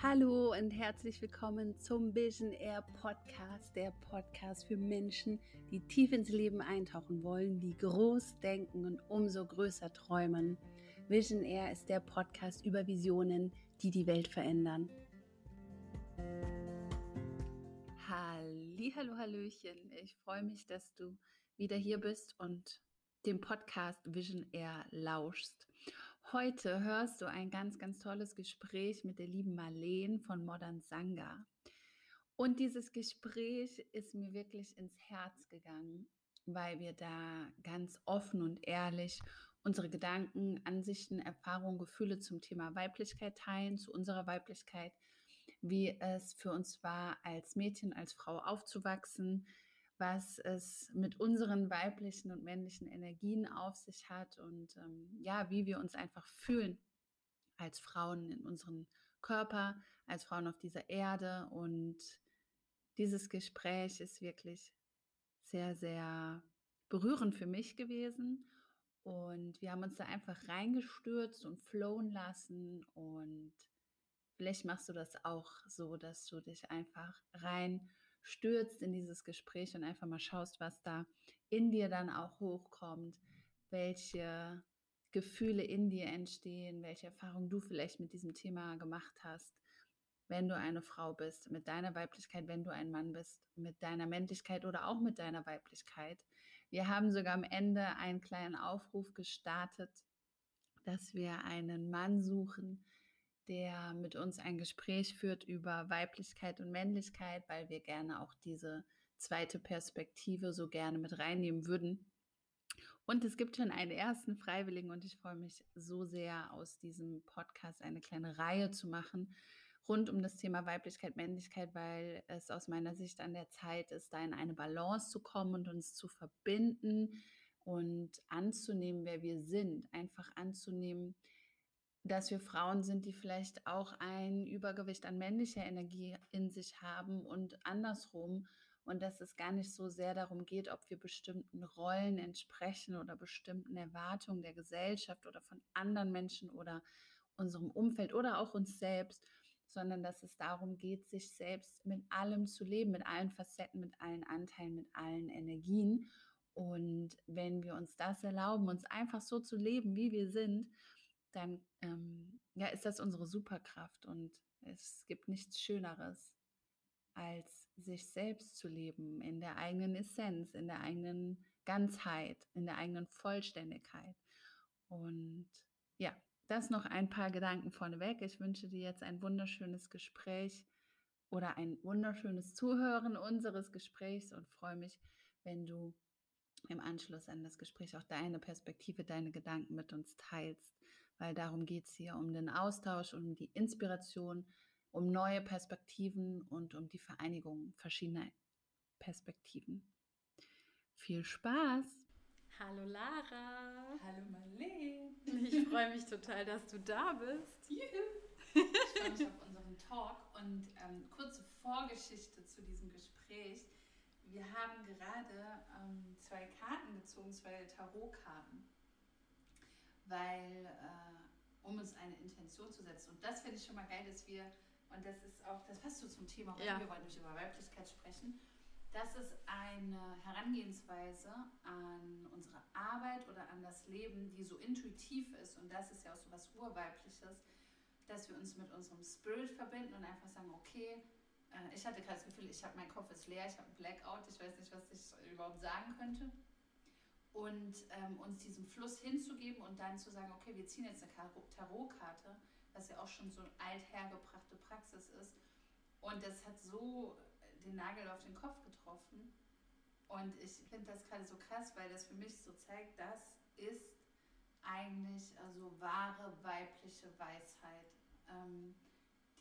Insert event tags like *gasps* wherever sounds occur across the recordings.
Hallo und herzlich willkommen zum Vision Air Podcast, der Podcast für Menschen, die tief ins Leben eintauchen wollen, die groß denken und umso größer träumen. Vision Air ist der Podcast über Visionen, die die Welt verändern. Halli, hallo, hallöchen. Ich freue mich, dass du wieder hier bist und dem Podcast Vision Air lauschst. Heute hörst du ein ganz, ganz tolles Gespräch mit der lieben Marleen von Modern Sangha. Und dieses Gespräch ist mir wirklich ins Herz gegangen, weil wir da ganz offen und ehrlich unsere Gedanken, Ansichten, Erfahrungen, Gefühle zum Thema Weiblichkeit teilen, zu unserer Weiblichkeit, wie es für uns war, als Mädchen, als Frau aufzuwachsen, was es mit unseren weiblichen und männlichen Energien auf sich hat und ähm, ja, wie wir uns einfach fühlen als Frauen in unserem Körper, als Frauen auf dieser Erde. Und dieses Gespräch ist wirklich sehr, sehr berührend für mich gewesen. Und wir haben uns da einfach reingestürzt und flowen lassen. Und vielleicht machst du das auch so, dass du dich einfach rein stürzt in dieses Gespräch und einfach mal schaust, was da in dir dann auch hochkommt, welche Gefühle in dir entstehen, welche Erfahrungen du vielleicht mit diesem Thema gemacht hast, wenn du eine Frau bist, mit deiner Weiblichkeit, wenn du ein Mann bist, mit deiner Männlichkeit oder auch mit deiner Weiblichkeit. Wir haben sogar am Ende einen kleinen Aufruf gestartet, dass wir einen Mann suchen, der mit uns ein Gespräch führt über Weiblichkeit und Männlichkeit, weil wir gerne auch diese zweite Perspektive so gerne mit reinnehmen würden. Und es gibt schon einen ersten Freiwilligen und ich freue mich so sehr, aus diesem Podcast eine kleine Reihe zu machen rund um das Thema Weiblichkeit, Männlichkeit, weil es aus meiner Sicht an der Zeit ist, da in eine Balance zu kommen und uns zu verbinden und anzunehmen, wer wir sind, einfach anzunehmen, dass wir Frauen sind, die vielleicht auch ein Übergewicht an männlicher Energie in sich haben und andersrum. Und dass es gar nicht so sehr darum geht, ob wir bestimmten Rollen entsprechen oder bestimmten Erwartungen der Gesellschaft oder von anderen Menschen oder unserem Umfeld oder auch uns selbst, sondern dass es darum geht, sich selbst mit allem zu leben, mit allen Facetten, mit allen Anteilen, mit allen Energien. Und wenn wir uns das erlauben, uns einfach so zu leben, wie wir sind, dann ähm, ja, ist das unsere Superkraft und es gibt nichts Schöneres, als sich selbst zu leben in der eigenen Essenz, in der eigenen Ganzheit, in der eigenen Vollständigkeit. Und ja, das noch ein paar Gedanken vorneweg. Ich wünsche dir jetzt ein wunderschönes Gespräch oder ein wunderschönes Zuhören unseres Gesprächs und freue mich, wenn du im Anschluss an das Gespräch auch deine Perspektive, deine Gedanken mit uns teilst, weil darum geht es hier, um den Austausch, um die Inspiration, um neue Perspektiven und um die Vereinigung verschiedener Perspektiven. Viel Spaß! Hallo Lara! Hallo Marlene! Ich freue mich total, dass du da bist. Juhu. Ich freue mich auf unseren Talk und ähm, kurze Vorgeschichte zu diesem Gespräch wir haben gerade ähm, zwei Karten gezogen, zwei Tarotkarten, weil, äh, um uns eine Intention zu setzen. Und das finde ich schon mal geil, dass wir, und das ist auch, das passt so zum Thema ja. wir wollten nämlich über Weiblichkeit sprechen, das ist eine Herangehensweise an unsere Arbeit oder an das Leben, die so intuitiv ist. Und das ist ja auch so was Urweibliches, dass wir uns mit unserem Spirit verbinden und einfach sagen, okay, äh, ich hatte gerade das Gefühl, ich habe mein Kopf ist leer, ich habe einen Blackout, ich weiß nicht, was ich überhaupt sagen könnte. Und ähm, uns diesem Fluss hinzugeben und dann zu sagen, okay, wir ziehen jetzt eine Tarotkarte, was ja auch schon so eine althergebrachte Praxis ist. Und das hat so den Nagel auf den Kopf getroffen. Und ich finde das gerade so krass, weil das für mich so zeigt, das ist eigentlich also wahre weibliche Weisheit. Ähm,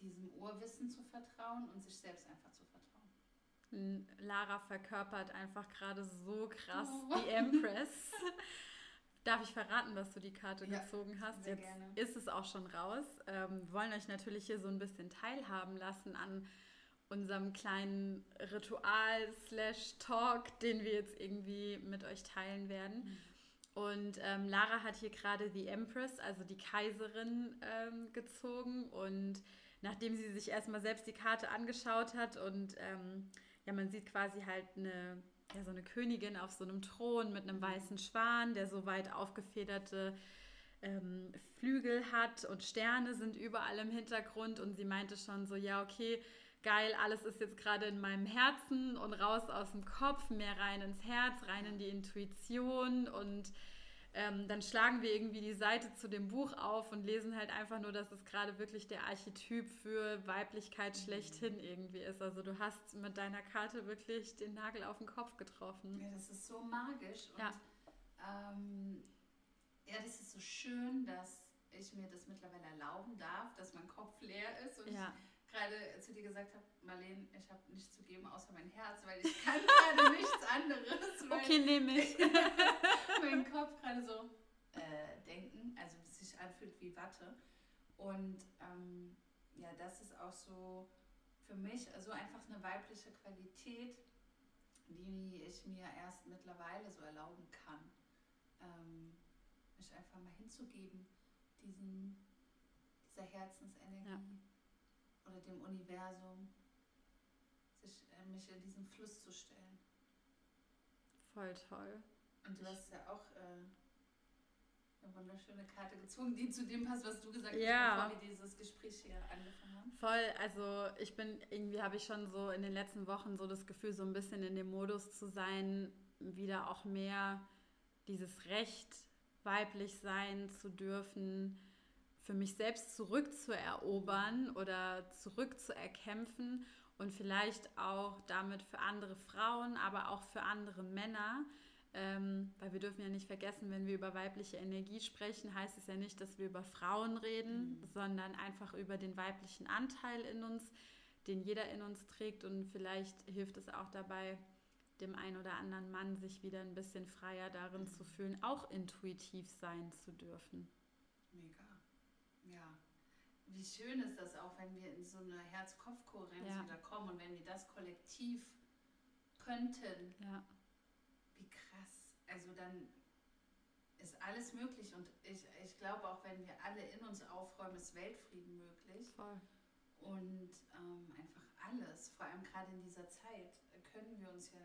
diesem Urwissen zu vertrauen und sich selbst einfach zu. Lara verkörpert einfach gerade so krass oh. die Empress. *laughs* Darf ich verraten, dass du die Karte ja, gezogen hast? Jetzt gerne. ist es auch schon raus. Ähm, wir wollen euch natürlich hier so ein bisschen teilhaben lassen an unserem kleinen Ritual slash Talk, den wir jetzt irgendwie mit euch teilen werden. Mhm. Und ähm, Lara hat hier gerade die Empress, also die Kaiserin, ähm, gezogen und nachdem sie sich erstmal selbst die Karte angeschaut hat und ähm, ja, man sieht quasi halt eine, ja, so eine Königin auf so einem Thron mit einem weißen Schwan, der so weit aufgefederte ähm, Flügel hat und Sterne sind überall im Hintergrund. Und sie meinte schon so, ja, okay, geil, alles ist jetzt gerade in meinem Herzen und raus aus dem Kopf, mehr rein ins Herz, rein in die Intuition. Und ähm, dann schlagen wir irgendwie die Seite zu dem Buch auf und lesen halt einfach nur, dass es gerade wirklich der Archetyp für Weiblichkeit mhm. schlechthin irgendwie ist. Also du hast mit deiner Karte wirklich den Nagel auf den Kopf getroffen. Ja, das ist so magisch. Und, ja. Ähm, ja, das ist so schön, dass ich mir das mittlerweile erlauben darf, dass mein Kopf leer ist und ja. ich gerade zu dir gesagt habe, Marlene, ich habe nichts zu geben außer mein Herz, weil ich kann gerade *laughs* nichts anderes. Okay, nehme *laughs* ich. mein Kopf gerade so äh, denken, also es sich anfühlt wie Watte. Und ähm, ja, das ist auch so für mich so einfach eine weibliche Qualität, die ich mir erst mittlerweile so erlauben kann. Ähm, mich einfach mal hinzugeben, diesen, dieser Herzensenergie ja. Oder dem Universum, sich, äh, mich in diesen Fluss zu stellen. Voll toll. Und du hast ja auch äh, eine wunderschöne Karte gezogen, die zu dem passt, was du gesagt ja. hast, bevor wir dieses Gespräch hier angefangen haben. Voll, also ich bin, irgendwie habe ich schon so in den letzten Wochen so das Gefühl, so ein bisschen in dem Modus zu sein, wieder auch mehr dieses Recht weiblich sein zu dürfen, für mich selbst zurückzuerobern oder zurückzuerkämpfen und vielleicht auch damit für andere Frauen, aber auch für andere Männer. Ähm, weil wir dürfen ja nicht vergessen, wenn wir über weibliche Energie sprechen, heißt es ja nicht, dass wir über Frauen reden, mhm. sondern einfach über den weiblichen Anteil in uns, den jeder in uns trägt. Und vielleicht hilft es auch dabei, dem einen oder anderen Mann sich wieder ein bisschen freier darin mhm. zu fühlen, auch intuitiv sein zu dürfen. Mega. Wie schön ist das auch, wenn wir in so eine Herz-Kopf-Kohärenz ja. wieder kommen und wenn wir das kollektiv könnten. Ja. Wie krass. Also dann ist alles möglich und ich, ich glaube auch, wenn wir alle in uns aufräumen, ist Weltfrieden möglich. Voll. Und ähm, einfach alles, vor allem gerade in dieser Zeit, können wir uns ja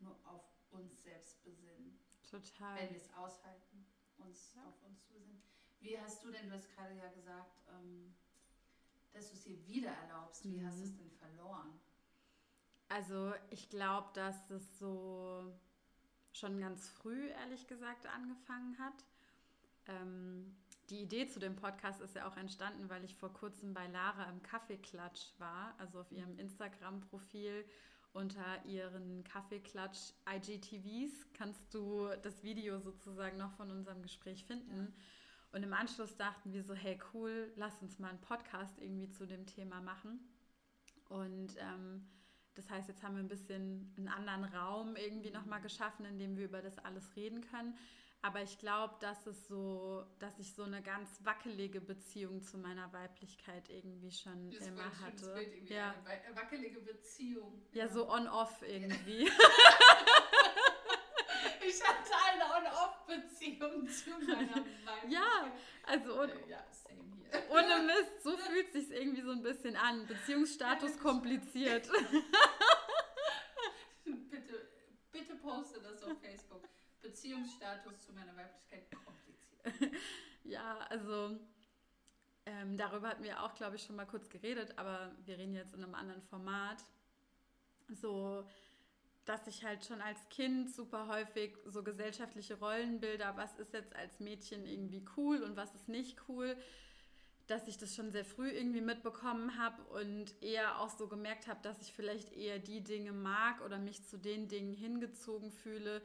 nur auf uns selbst besinnen. Total. Wenn wir es aushalten, uns ja. auf uns zu besinnen. Wie hast du denn, du hast gerade ja gesagt, ähm, dass du es dir wieder erlaubst. Wie mhm. hast du es denn verloren? Also ich glaube, dass es so schon ganz früh, ehrlich gesagt, angefangen hat. Ähm, die Idee zu dem Podcast ist ja auch entstanden, weil ich vor kurzem bei Lara im Kaffeeklatsch war, also auf ihrem mhm. Instagram-Profil unter ihren Kaffeeklatsch IGTVs kannst du das Video sozusagen noch von unserem Gespräch finden. Ja. Und im Anschluss dachten wir so, hey cool, lass uns mal einen Podcast irgendwie zu dem Thema machen. Und ähm, das heißt, jetzt haben wir ein bisschen einen anderen Raum irgendwie nochmal geschaffen, in dem wir über das alles reden können. Aber ich glaube, dass es so, dass ich so eine ganz wackelige Beziehung zu meiner Weiblichkeit irgendwie schon das immer hatte. Bild irgendwie ja. Eine wackelige Beziehung. Ja, ja. so on-off irgendwie. *laughs* ich hatte eine On-Off-Beziehung zu *laughs* meiner Weiblichkeit. Ja, also und, ja, ohne Mist, so fühlt sich irgendwie so ein bisschen an. Beziehungsstatus kompliziert. *laughs* bitte, bitte poste das auf Facebook. Beziehungsstatus zu meiner Weiblichkeit kompliziert. *laughs* ja, also ähm, darüber hatten wir auch, glaube ich, schon mal kurz geredet, aber wir reden jetzt in einem anderen Format. So, dass ich halt schon als Kind super häufig so gesellschaftliche Rollenbilder, was ist jetzt als Mädchen irgendwie cool und was ist nicht cool, dass ich das schon sehr früh irgendwie mitbekommen habe und eher auch so gemerkt habe, dass ich vielleicht eher die Dinge mag oder mich zu den Dingen hingezogen fühle,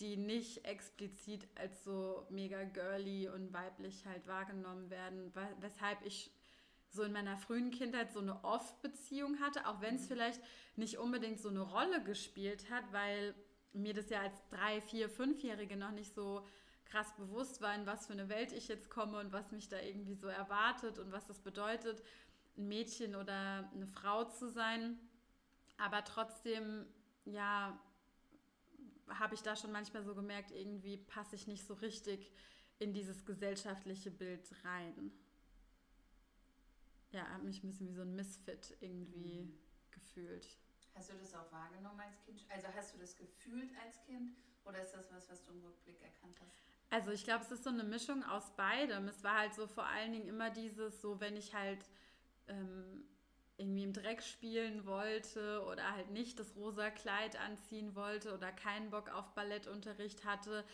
die nicht explizit als so mega girly und weiblich halt wahrgenommen werden, weshalb ich so in meiner frühen Kindheit so eine Off-Beziehung hatte, auch wenn es mhm. vielleicht nicht unbedingt so eine Rolle gespielt hat, weil mir das ja als drei, vier, fünfjährige noch nicht so krass bewusst war, in was für eine Welt ich jetzt komme und was mich da irgendwie so erwartet und was das bedeutet, ein Mädchen oder eine Frau zu sein. Aber trotzdem, ja, habe ich da schon manchmal so gemerkt, irgendwie passe ich nicht so richtig in dieses gesellschaftliche Bild rein. Ja, habe mich ein bisschen wie so ein Misfit irgendwie mhm. gefühlt. Hast du das auch wahrgenommen als Kind? Also hast du das gefühlt als Kind oder ist das was, was du im Rückblick erkannt hast? Also ich glaube, es ist so eine Mischung aus beidem. Es war halt so vor allen Dingen immer dieses, so wenn ich halt ähm, irgendwie im Dreck spielen wollte oder halt nicht das rosa Kleid anziehen wollte oder keinen Bock auf Ballettunterricht hatte,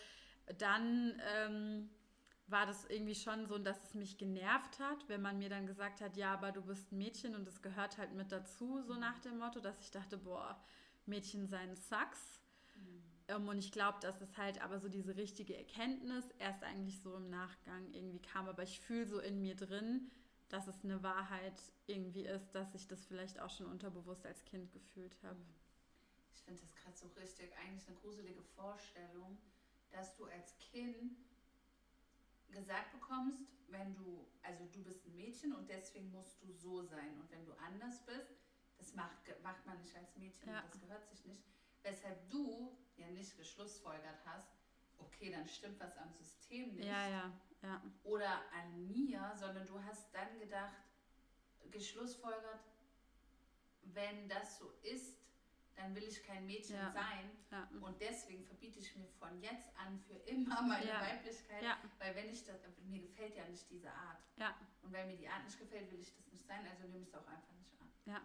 dann ähm, war das irgendwie schon so, dass es mich genervt hat, wenn man mir dann gesagt hat, ja, aber du bist ein Mädchen und es gehört halt mit dazu, so nach dem Motto, dass ich dachte, boah, Mädchen sein Sucks. Mhm. und ich glaube, dass es halt aber so diese richtige Erkenntnis erst eigentlich so im Nachgang irgendwie kam. Aber ich fühle so in mir drin, dass es eine Wahrheit irgendwie ist, dass ich das vielleicht auch schon unterbewusst als Kind gefühlt habe. Mhm. Ich finde das gerade so richtig, eigentlich eine gruselige Vorstellung, dass du als Kind gesagt bekommst, wenn du, also du bist ein Mädchen und deswegen musst du so sein. Und wenn du anders bist, das macht, macht man nicht als Mädchen, ja. das gehört sich nicht. Weshalb du ja nicht geschlussfolgert hast, okay, dann stimmt was am System nicht. Ja, ja, ja. Oder an mir, sondern du hast dann gedacht, geschlussfolgert, wenn das so ist, dann will ich kein Mädchen ja. sein. Ja. Und deswegen verbiete ich mir von jetzt an für immer meine ja. Weiblichkeit, weil wenn ich das, mir gefällt ja nicht diese Art. Und wenn mir die Art nicht gefällt, will ich das nicht sein, also nehme ich es auch einfach nicht an. Ja.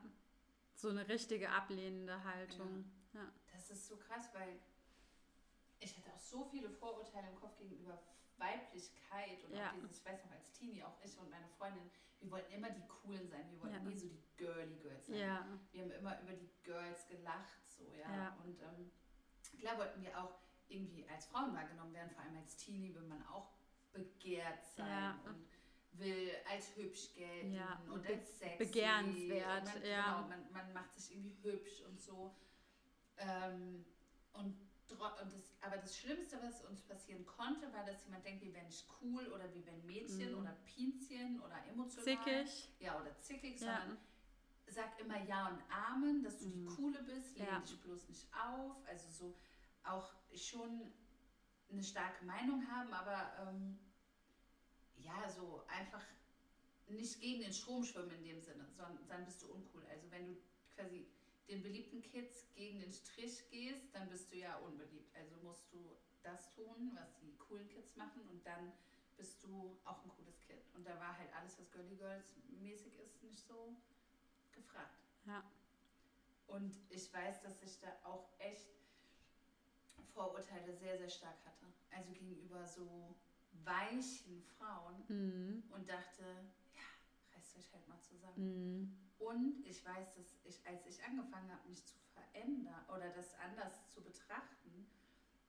So eine richtige ablehnende Haltung. Genau. Das ist so krass, weil ich hatte auch so viele Vorurteile im Kopf gegenüber Weiblichkeit und auch dieses, ich weiß noch als Teenie, auch ich und meine Freundin, wir wollten immer die Coolen sein, wir wollten nie so die girly Girls sein. Ja. Wir haben immer über die Girls gelacht, so, ja. ja. Und ähm, klar wollten wir auch irgendwie als Frauen wahrgenommen werden, vor allem als Teenie will man auch begehrt sein ja. und will als hübsch gelten ja. und, und als sexy. Begehrenswert, man, ja. Genau, man, man macht sich irgendwie hübsch und so. Ähm, und und das, aber das Schlimmste, was uns passieren konnte, war, dass jemand denkt, wir wären nicht cool oder wir wären Mädchen mhm. oder Pinzchen oder emotional. Zickig. Ja, oder zickig, sondern ja. sag immer Ja und Amen, dass du mhm. die Coole bist, lehn ja. dich bloß nicht auf. Also so auch schon eine starke Meinung haben, aber ähm, ja, so einfach nicht gegen den Strom schwimmen in dem Sinne, sondern dann bist du uncool. Also wenn du quasi den beliebten Kids gegen den Strich gehst, dann bist du ja unbeliebt. Also musst du das tun, was die coolen Kids machen und dann bist du auch ein cooles Kind. Und da war halt alles, was Girly Girls mäßig ist, nicht so gefragt. Ja. Und ich weiß, dass ich da auch echt Vorurteile sehr, sehr stark hatte. Also gegenüber so weichen Frauen mhm. und dachte, ja, reißt euch halt mal zusammen. Mhm. Und ich weiß, dass ich, als ich angefangen habe, mich zu verändern oder das anders zu betrachten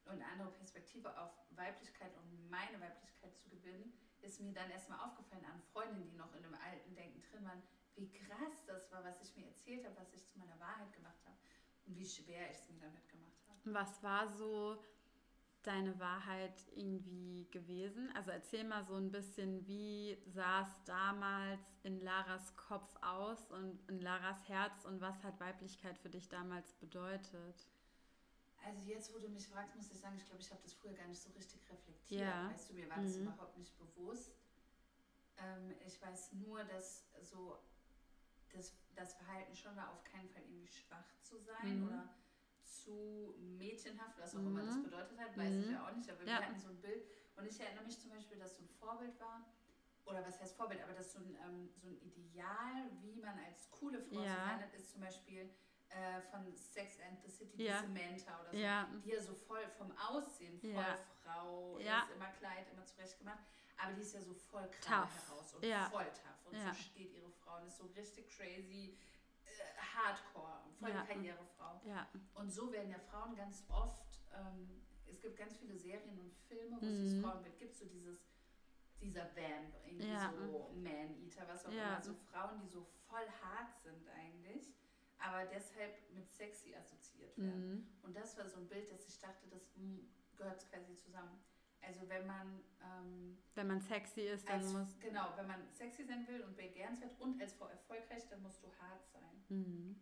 und eine andere Perspektive auf Weiblichkeit und meine Weiblichkeit zu gewinnen, ist mir dann erstmal aufgefallen an Freundinnen, die noch in einem alten Denken drin waren, wie krass das war, was ich mir erzählt habe, was ich zu meiner Wahrheit gemacht habe und wie schwer ich es mir damit gemacht habe. Was war so deine Wahrheit irgendwie gewesen? Also erzähl mal so ein bisschen, wie sah es damals in Laras Kopf aus und in Laras Herz und was hat Weiblichkeit für dich damals bedeutet? Also jetzt, wo du mich fragst, muss ich sagen, ich glaube, ich habe das früher gar nicht so richtig reflektiert. Ja. Weißt du, mir war das mhm. überhaupt nicht bewusst. Ähm, ich weiß nur, dass so das, das Verhalten schon war, auf keinen Fall irgendwie schwach zu sein mhm. oder zu mädchenhaft, was auch mhm. immer das bedeutet hat, weiß mhm. ich ja auch nicht, aber ja. wir hatten so ein Bild. Und ich erinnere mich zum Beispiel, dass so ein Vorbild war, oder was heißt Vorbild, aber dass so ein, ähm, so ein Ideal, wie man als coole Frau ja. zu sein hat, ist zum Beispiel äh, von Sex and the City, ja. Samantha oder so, ja. die ja so voll vom Aussehen, voll ja. Frau ist, immer Kleid, immer zurechtgemacht, aber die ist ja so voll krass heraus und voll tough und so steht ihre Frau und ist so richtig crazy, Hardcore, voll ja. Karrierefrau. Ja. Und so werden ja Frauen ganz oft, ähm, es gibt ganz viele Serien und Filme, wo mhm. es dieses Frauenbild gibt, so dieses, dieser Vamp, irgendwie ja. so Man-Eater, was auch ja. immer, so Frauen, die so voll hart sind eigentlich, aber deshalb mit sexy assoziiert werden. Mhm. Und das war so ein Bild, dass ich dachte, das gehört quasi zusammen. Also wenn man ähm, wenn man sexy ist, dann als, muss genau, wenn man sexy sein will und begehrenswert und als Frau erfolgreich, dann musst du hart sein. Mhm.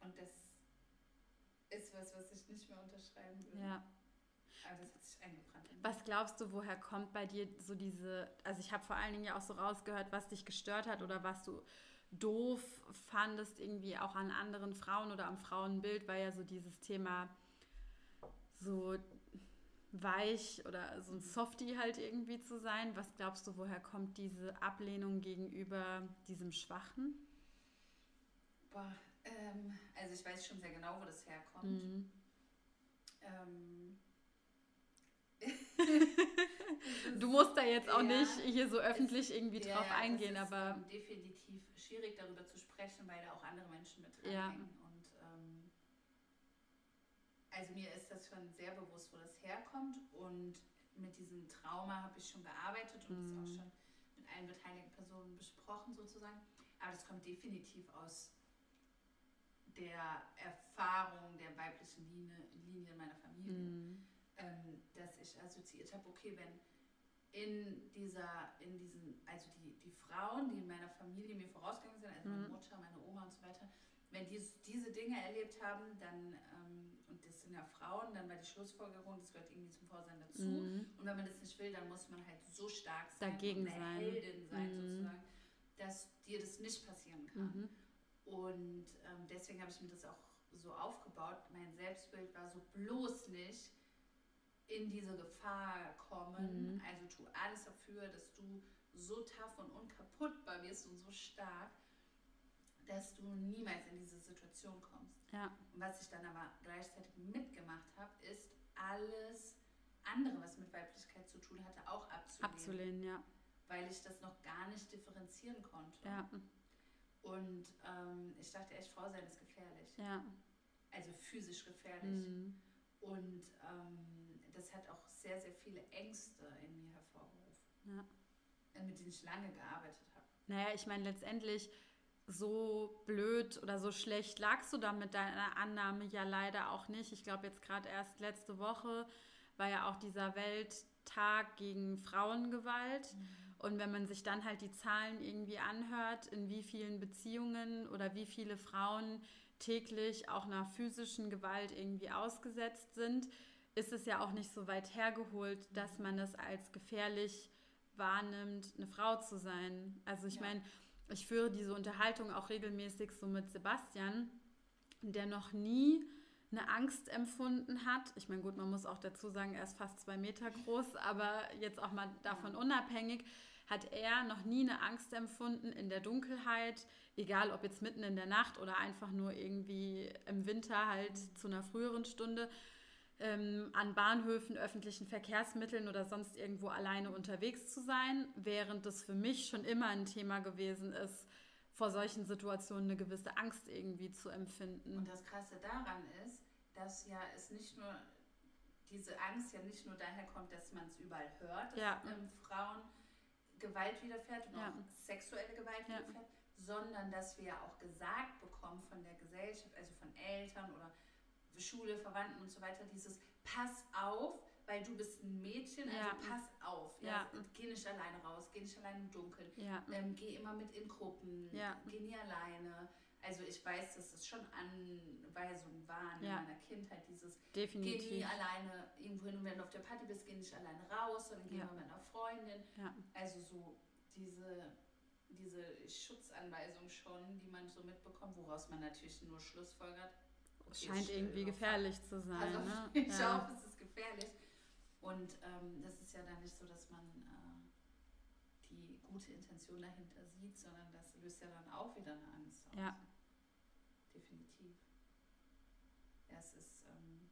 Und das ist was, was ich nicht mehr unterschreiben würde. Ja. Aber das hat sich eingebrannt. Was glaubst du, woher kommt bei dir so diese, also ich habe vor allen Dingen ja auch so rausgehört, was dich gestört hat oder was du doof fandest irgendwie auch an anderen Frauen oder am Frauenbild, war ja so dieses Thema so weich oder so ein Softie halt irgendwie zu sein. Was glaubst du, woher kommt diese Ablehnung gegenüber diesem Schwachen? Boah, ähm, also ich weiß schon sehr genau, wo das herkommt. Mhm. Ähm, *laughs* *laughs* du musst da jetzt auch ja, nicht hier so öffentlich es, irgendwie drauf ja, eingehen, aber. Ähm, definitiv schwierig darüber zu sprechen, weil da auch andere Menschen mit dranhängen. Ja. Also mir ist das schon sehr bewusst, wo das herkommt. Und mit diesem Trauma habe ich schon gearbeitet und mhm. das auch schon mit allen beteiligten Personen besprochen, sozusagen. Aber das kommt definitiv aus der Erfahrung der weiblichen Linie, Linie in meiner Familie. Mhm ähm, dass ich assoziiert habe, okay, wenn in dieser, in diesen, also die, die Frauen, die in meiner Familie mir vorausgegangen sind, also meine mhm. Mutter, meine Oma und so weiter, wenn die diese Dinge erlebt haben, dann, ähm, und das sind ja Frauen, dann war die Schlussfolgerung, das gehört irgendwie zum Vorsein dazu. Mhm. Und wenn man das nicht will, dann muss man halt so stark sein, dagegen und eine sein. Heldin sein mhm. sozusagen, dass dir das nicht passieren kann. Mhm. Und ähm, deswegen habe ich mir das auch so aufgebaut. Mein Selbstbild war so bloß nicht, in diese Gefahr kommen. Mhm. Also tu alles dafür, dass du so tough und unkaputtbar wirst und so stark, dass du niemals in diese Situation kommst. Ja. Was ich dann aber gleichzeitig mitgemacht habe, ist alles andere, was mit Weiblichkeit zu tun hatte, auch abzulehnen. Abzulehnen, ja. Weil ich das noch gar nicht differenzieren konnte. Ja. Und ähm, ich dachte echt, Frau sein ist gefährlich. Ja. Also physisch gefährlich. Mhm. Und ähm, das hat auch sehr, sehr viele Ängste in mir hervorgerufen, ja. mit denen ich lange gearbeitet habe. Naja, ich meine, letztendlich so blöd oder so schlecht lagst du da mit deiner Annahme ja leider auch nicht. Ich glaube, jetzt gerade erst letzte Woche war ja auch dieser Welttag gegen Frauengewalt. Mhm. Und wenn man sich dann halt die Zahlen irgendwie anhört, in wie vielen Beziehungen oder wie viele Frauen täglich auch nach physischen Gewalt irgendwie ausgesetzt sind, ist es ja auch nicht so weit hergeholt, dass man es als gefährlich wahrnimmt, eine Frau zu sein. Also ich ja. meine, ich führe diese Unterhaltung auch regelmäßig so mit Sebastian, der noch nie eine Angst empfunden hat. Ich meine, gut, man muss auch dazu sagen, er ist fast zwei Meter groß, aber jetzt auch mal davon unabhängig, hat er noch nie eine Angst empfunden in der Dunkelheit, egal ob jetzt mitten in der Nacht oder einfach nur irgendwie im Winter halt zu einer früheren Stunde ähm, an Bahnhöfen, öffentlichen Verkehrsmitteln oder sonst irgendwo alleine unterwegs zu sein, während es für mich schon immer ein Thema gewesen ist, vor solchen Situationen eine gewisse Angst irgendwie zu empfinden. Und das Krasse daran ist, dass ja es nicht nur diese Angst ja nicht nur daher kommt, dass man es überall hört, dass ja. ähm, Frauen Gewalt widerfährt und ja. auch sexuelle Gewalt ja. widerfährt, sondern dass wir auch gesagt bekommen von der Gesellschaft, also von Eltern oder Schule, Verwandten und so weiter, dieses Pass auf, weil du bist ein Mädchen, also ja. pass auf. Ja? ja. Und geh nicht alleine raus, geh nicht alleine im Dunkeln. Ja. Ähm, geh immer mit in Gruppen, geh nie alleine. Also ich weiß, dass es schon Anweisungen waren in meiner Kindheit, dieses Definitiv. geh nie alleine irgendwo hin und wenn du auf der Party bist, geh nicht alleine raus, sondern geh immer mit einer Freundin. Also so diese, diese Schutzanweisung schon, die man so mitbekommt, woraus man natürlich nur schlussfolgert, Scheint irgendwie gefährlich zu sein. Also, ne? *laughs* Ich ja. hoffe, es ist gefährlich. Und ähm, das ist ja dann nicht so, dass man äh, die gute Intention dahinter sieht, sondern das löst ja dann auch wieder eine Angst aus. Ja. Definitiv. Ja, es ist, ähm,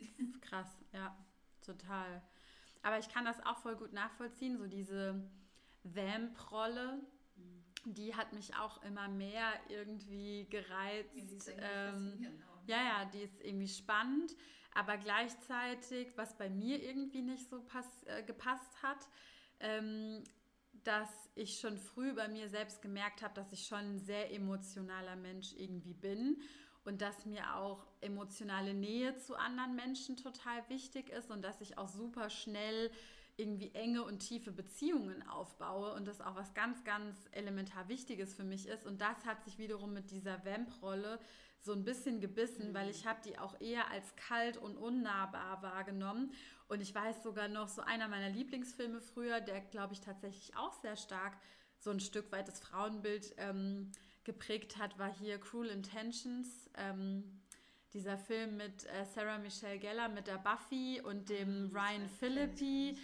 ja. Krass, ja, total. Aber ich kann das auch voll gut nachvollziehen, so diese Vamp-Rolle die hat mich auch immer mehr irgendwie gereizt. Ähm, ja, ja, die ist irgendwie spannend, aber gleichzeitig, was bei mir irgendwie nicht so pass, äh, gepasst hat, ähm, dass ich schon früh bei mir selbst gemerkt habe, dass ich schon ein sehr emotionaler Mensch irgendwie bin und dass mir auch emotionale Nähe zu anderen Menschen total wichtig ist und dass ich auch super schnell irgendwie enge und tiefe Beziehungen aufbaue und das auch was ganz, ganz elementar Wichtiges für mich ist. Und das hat sich wiederum mit dieser Vamp-Rolle so ein bisschen gebissen, mhm. weil ich habe die auch eher als kalt und unnahbar wahrgenommen. Und ich weiß sogar noch, so einer meiner Lieblingsfilme früher, der, glaube ich, tatsächlich auch sehr stark so ein Stück weit das Frauenbild ähm, geprägt hat, war hier Cruel Intentions. Ähm, dieser Film mit äh, Sarah Michelle Gellar, mit der Buffy und dem mhm, Ryan Philippi.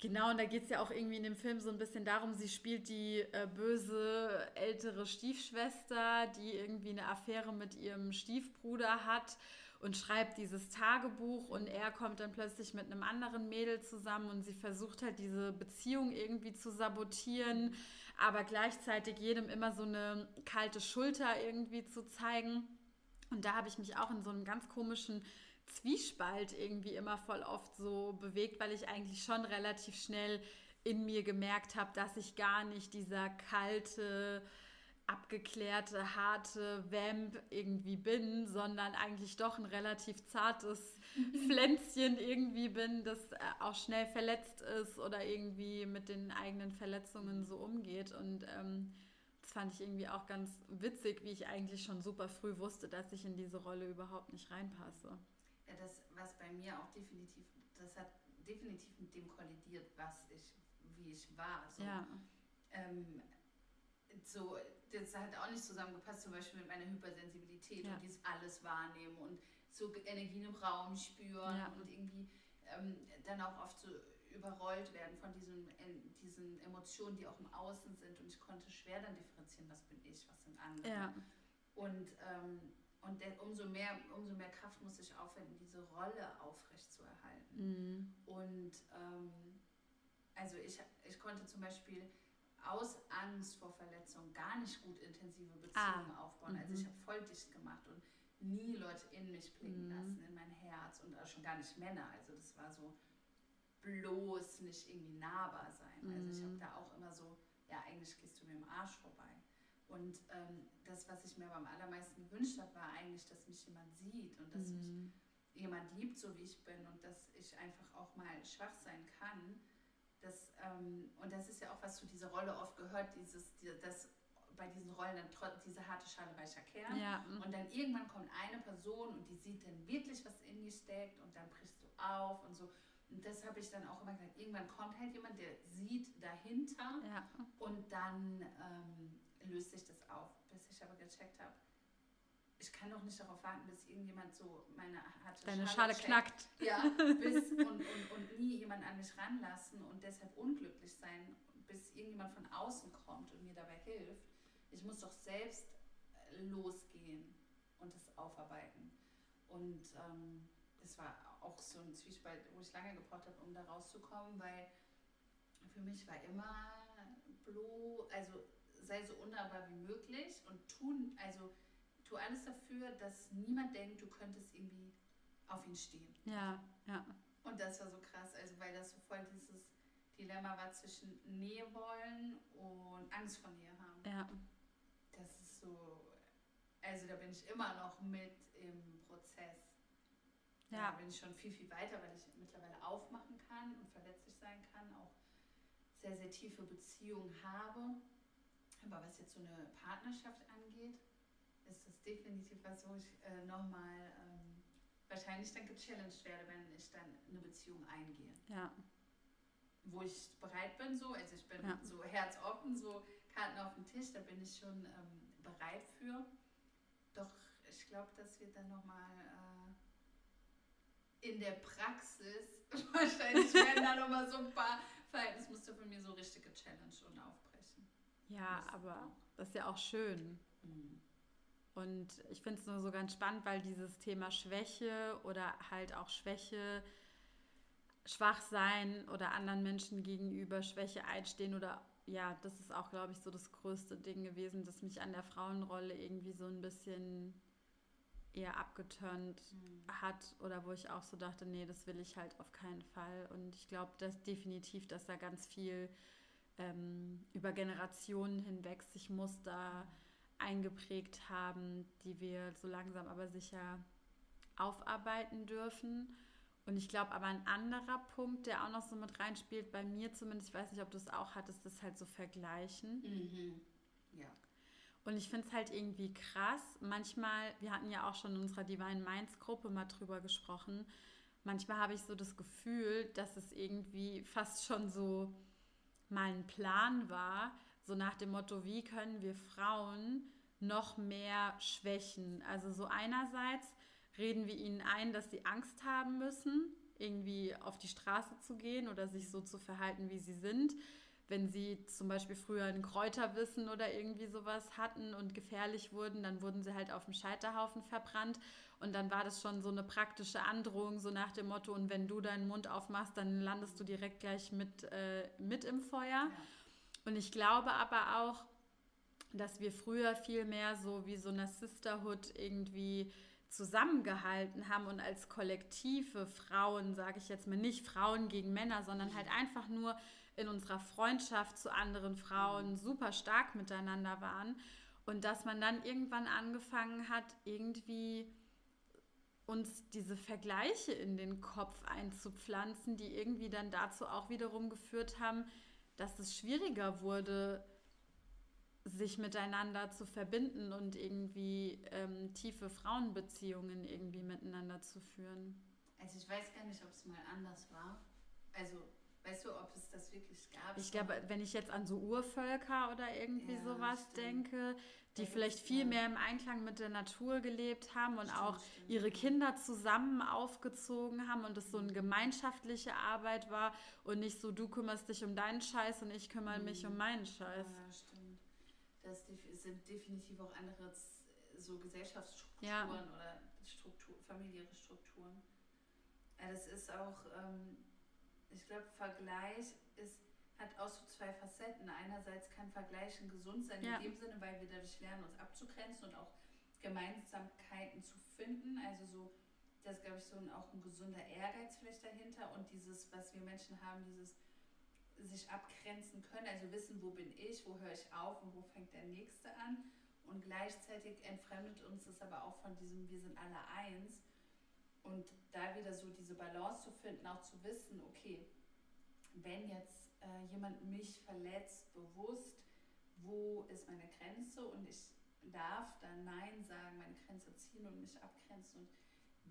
Genau, und da geht es ja auch irgendwie in dem Film so ein bisschen darum, sie spielt die äh, böse ältere Stiefschwester, die irgendwie eine Affäre mit ihrem Stiefbruder hat und schreibt dieses Tagebuch und er kommt dann plötzlich mit einem anderen Mädel zusammen und sie versucht halt diese Beziehung irgendwie zu sabotieren, aber gleichzeitig jedem immer so eine kalte Schulter irgendwie zu zeigen. Und da habe ich mich auch in so einem ganz komischen Zwiespalt irgendwie immer voll oft so bewegt, weil ich eigentlich schon relativ schnell in mir gemerkt habe, dass ich gar nicht dieser kalte, abgeklärte, harte Vamp irgendwie bin, sondern eigentlich doch ein relativ zartes Pflänzchen irgendwie bin, das äh, auch schnell verletzt ist oder irgendwie mit den eigenen Verletzungen so umgeht. Und ähm, das fand ich irgendwie auch ganz witzig, wie ich eigentlich schon super früh wusste, dass ich in diese Rolle überhaupt nicht reinpasse. Ja, das, was bei mir auch definitiv, das hat definitiv mit dem kollidiert, was ich, wie ich war. So, ja. Ähm, so, das hat auch nicht zusammengepasst, zum Beispiel mit meiner Hypersensibilität ja. und dieses alles wahrnehmen und so Energien im Raum spüren ja. und irgendwie ähm, dann auch oft so überrollt werden von diesen, diesen Emotionen, die auch im Außen sind und ich konnte schwer dann differenzieren, was bin ich, was sind andere. Ja. Und ähm, und der, umso, mehr, umso mehr Kraft muss ich aufwenden, diese Rolle aufrechtzuerhalten. Mhm. Und ähm, also ich, ich konnte zum Beispiel aus Angst vor Verletzung gar nicht gut intensive Beziehungen ah. aufbauen. Also ich mhm. habe voll dicht gemacht und nie Leute in mich blicken mhm. lassen, in mein Herz und auch schon gar nicht Männer. Also das war so bloß nicht irgendwie nahbar sein. Also ich habe mhm. da auch immer so, ja eigentlich gehst du mir im Arsch vorbei. Und ähm, das, was ich mir beim allermeisten gewünscht habe, war eigentlich, dass mich jemand sieht und dass mhm. mich jemand liebt, so wie ich bin und dass ich einfach auch mal schwach sein kann. Das, ähm, und das ist ja auch, was zu dieser Rolle oft gehört, dieses, die, das bei diesen Rollen dann diese harte Schale weicher Kern. Ja. Und dann irgendwann kommt eine Person und die sieht dann wirklich, was in dir steckt und dann brichst du auf und so. Und das habe ich dann auch immer gesagt. Irgendwann kommt halt jemand, der sieht dahinter ja. und dann ähm, löst sich das auf, bis ich aber gecheckt habe, ich kann doch nicht darauf warten, bis irgendjemand so meine harte Deine Schale, Schale knackt. Ja, *laughs* bis und, und, und nie jemand an mich ranlassen und deshalb unglücklich sein, bis irgendjemand von außen kommt und mir dabei hilft. Ich muss doch selbst äh, losgehen und das aufarbeiten. Und ähm, das war auch so ein Zwiespalt, wo ich lange gebraucht habe, um da rauszukommen, weil für mich war immer Blo, also sei so unnahbar wie möglich und tun, also tu alles dafür, dass niemand denkt, du könntest irgendwie auf ihn stehen. Ja, ja. Und das war so krass, also weil das so voll dieses Dilemma war zwischen Nähe wollen und Angst vor Nähe haben. Ja. Das ist so, also da bin ich immer noch mit im Prozess. Ja. Da bin ich schon viel, viel weiter, weil ich mittlerweile aufmachen kann und verletzlich sein kann, auch sehr, sehr tiefe Beziehungen habe aber was jetzt so eine Partnerschaft angeht, ist das definitiv was, wo ich äh, nochmal ähm, wahrscheinlich dann gechallenged werde, wenn ich dann eine Beziehung eingehe. Ja. Wo ich bereit bin, so, also ich bin ja. so herzoffen, so Karten auf dem Tisch, da bin ich schon ähm, bereit für. Doch ich glaube, dass wir dann nochmal äh, in der Praxis *laughs* wahrscheinlich werden da nochmal so ein paar Verhaltensmuster von mir so richtig gechallenged und aufbrechen. Ja, das aber das ist ja auch schön. Mhm. Und ich finde es nur so ganz spannend, weil dieses Thema Schwäche oder halt auch Schwäche, schwach sein oder anderen Menschen gegenüber Schwäche einstehen oder ja, das ist auch, glaube ich, so das größte Ding gewesen, das mich an der Frauenrolle irgendwie so ein bisschen eher abgeturnt mhm. hat oder wo ich auch so dachte, nee, das will ich halt auf keinen Fall. Und ich glaube, dass definitiv, dass da ganz viel ähm, über Generationen hinweg sich Muster eingeprägt haben, die wir so langsam aber sicher aufarbeiten dürfen. Und ich glaube aber ein anderer Punkt, der auch noch so mit reinspielt, bei mir zumindest, ich weiß nicht, ob du es auch hattest, das halt so vergleichen. Mhm. Ja. Und ich finde es halt irgendwie krass. Manchmal, wir hatten ja auch schon in unserer Divine Minds Gruppe mal drüber gesprochen, manchmal habe ich so das Gefühl, dass es irgendwie fast schon so mal ein Plan war, so nach dem Motto, wie können wir Frauen noch mehr schwächen? Also so einerseits reden wir ihnen ein, dass sie Angst haben müssen, irgendwie auf die Straße zu gehen oder sich so zu verhalten, wie sie sind. Wenn sie zum Beispiel früher ein Kräuterwissen oder irgendwie sowas hatten und gefährlich wurden, dann wurden sie halt auf dem Scheiterhaufen verbrannt. Und dann war das schon so eine praktische Androhung, so nach dem Motto, und wenn du deinen Mund aufmachst, dann landest du direkt gleich mit, äh, mit im Feuer. Ja. Und ich glaube aber auch, dass wir früher viel mehr so wie so eine Sisterhood irgendwie zusammengehalten haben und als kollektive Frauen, sage ich jetzt mal, nicht Frauen gegen Männer, sondern halt einfach nur in unserer Freundschaft zu anderen Frauen super stark miteinander waren. Und dass man dann irgendwann angefangen hat, irgendwie uns diese Vergleiche in den Kopf einzupflanzen, die irgendwie dann dazu auch wiederum geführt haben, dass es schwieriger wurde, sich miteinander zu verbinden und irgendwie ähm, tiefe Frauenbeziehungen irgendwie miteinander zu führen. Also ich weiß gar nicht, ob es mal anders war. Also weißt du, ob es das wirklich gab? Ich glaube, wenn ich jetzt an so Urvölker oder irgendwie ja, sowas stimmt. denke, die vielleicht viel mehr im Einklang mit der Natur gelebt haben und stimmt, auch stimmt. ihre Kinder zusammen aufgezogen haben und es so eine gemeinschaftliche Arbeit war und nicht so, du kümmerst dich um deinen Scheiß und ich kümmere mhm. mich um meinen Scheiß. Ja, stimmt. Das sind definitiv auch andere so Gesellschaftsstrukturen ja. oder Struktur, familiäre Strukturen. Ja, das ist auch, ähm, ich glaube, Vergleich ist hat auch so zwei Facetten. Einerseits kann Vergleichen gesund sein, ja. in dem Sinne, weil wir dadurch lernen, uns abzugrenzen und auch Gemeinsamkeiten zu finden. Also so, das ist, glaube ich, so ein, auch ein gesunder Ehrgeiz vielleicht dahinter und dieses, was wir Menschen haben, dieses sich abgrenzen können, also wissen, wo bin ich, wo höre ich auf und wo fängt der Nächste an. Und gleichzeitig entfremdet uns das aber auch von diesem, wir sind alle eins. Und da wieder so diese Balance zu finden, auch zu wissen, okay, wenn jetzt äh, jemand mich verletzt, bewusst, wo ist meine Grenze und ich darf dann Nein sagen, meine Grenze ziehen und mich abgrenzen und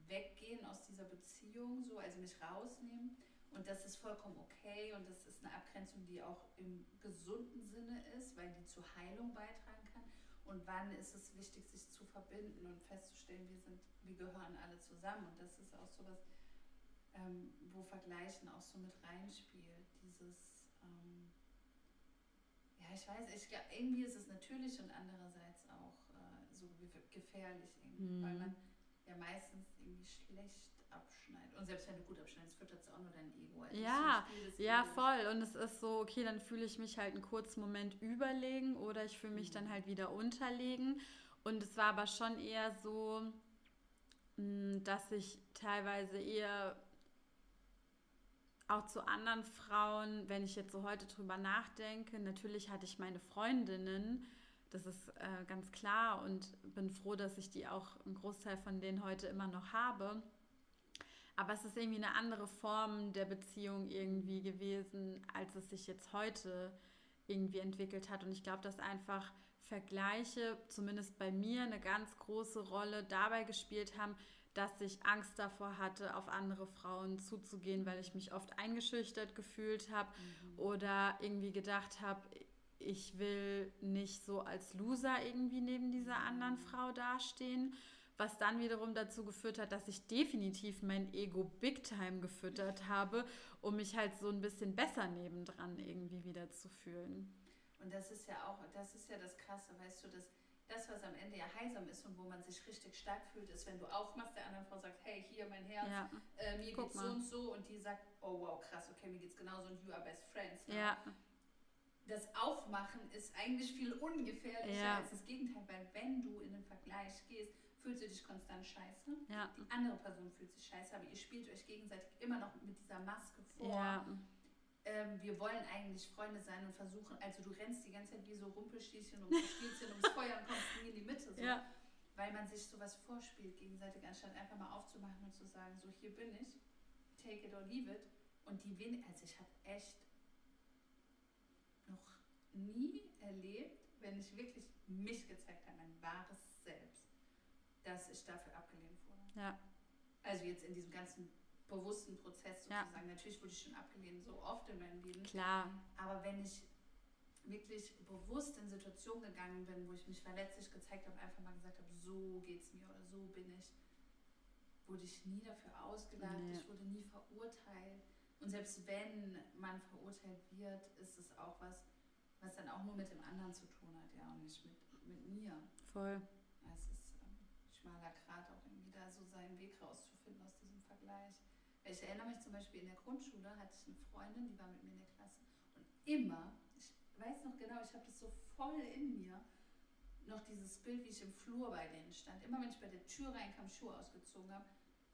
weggehen aus dieser Beziehung, so, also mich rausnehmen. Und das ist vollkommen okay und das ist eine Abgrenzung, die auch im gesunden Sinne ist, weil die zur Heilung beitragen kann. Und wann ist es wichtig, sich zu verbinden und festzustellen, wir sind, wir gehören alle zusammen. Und das ist auch so was, ähm, wo Vergleichen auch so mit reinspielt. Dieses ähm, ja, ich weiß, ich, irgendwie ist es natürlich und andererseits auch äh, so gefährlich irgendwie, mhm. weil man ja meistens irgendwie schlecht abschneidet. Und selbst wenn du gut abschneidest, füttert es auch nur dein Ego. Also ja, ja, voll. Und es ist so, okay, dann fühle ich mich halt einen kurzen Moment überlegen oder ich fühle mich mhm. dann halt wieder unterlegen. Und es war aber schon eher so, mm, dass ich teilweise eher auch zu anderen Frauen, wenn ich jetzt so heute drüber nachdenke, natürlich hatte ich meine Freundinnen, das ist äh, ganz klar und bin froh, dass ich die auch einen Großteil von denen heute immer noch habe. Aber es ist irgendwie eine andere Form der Beziehung irgendwie gewesen, als es sich jetzt heute irgendwie entwickelt hat. Und ich glaube, dass einfach Vergleiche, zumindest bei mir, eine ganz große Rolle dabei gespielt haben, dass ich Angst davor hatte, auf andere Frauen zuzugehen, weil ich mich oft eingeschüchtert gefühlt habe mhm. oder irgendwie gedacht habe, ich will nicht so als Loser irgendwie neben dieser anderen mhm. Frau dastehen, was dann wiederum dazu geführt hat, dass ich definitiv mein Ego big time gefüttert habe, um mich halt so ein bisschen besser nebendran irgendwie wieder zu fühlen. Und das ist ja auch, das ist ja das Krasse, weißt du, dass das, was am Ende ja heilsam ist und wo man sich richtig stark fühlt, ist, wenn du aufmachst, der anderen Frau sagt, hey, hier mein Herz, ja. äh, mir Guck geht's mal. so und so und die sagt, oh wow, krass, okay, mir geht's genauso und you are best friends. Ne? Ja. Das Aufmachen ist eigentlich viel ungefährlicher ja. als das Gegenteil, weil wenn du in den Vergleich gehst, fühlst du dich konstant scheiße. Ja. Die andere Person fühlt sich scheiße, aber ihr spielt euch gegenseitig immer noch mit dieser Maske vor. Ja ähm, wir wollen eigentlich Freunde sein und versuchen, also du rennst die ganze Zeit wie so Rumpelstilzchen und Spielchen ums Feuer und kommst nie in die Mitte. So. Ja. Weil man sich sowas vorspielt gegenseitig, anstatt einfach mal aufzumachen und zu sagen, so hier bin ich. take it or leave it. Und die wenig, also ich habe echt noch nie erlebt, wenn ich wirklich mich gezeigt habe, mein wahres dass ich dafür abgelehnt wurde. Ja. Also jetzt in diesem ganzen bewussten Prozess sozusagen. Ja. Natürlich wurde ich schon abgelehnt, so oft in meinem Leben. Klar. Aber wenn ich wirklich bewusst in Situationen gegangen bin, wo ich mich verletzlich gezeigt habe, einfach mal gesagt habe, so geht's mir oder so bin ich, wurde ich nie dafür ausgelacht, nee. ich wurde nie verurteilt. Und selbst wenn man verurteilt wird, ist es auch was, was dann auch nur mit dem anderen zu tun hat, ja, und nicht mit, mit mir. Voll. Schmaler Grad auch irgendwie da so seinen Weg rauszufinden aus diesem Vergleich. Ich erinnere mich zum Beispiel in der Grundschule hatte ich eine Freundin, die war mit mir in der Klasse und immer, ich weiß noch genau, ich habe das so voll in mir, noch dieses Bild, wie ich im Flur bei denen stand. Immer wenn ich bei der Tür reinkam, Schuhe ausgezogen habe,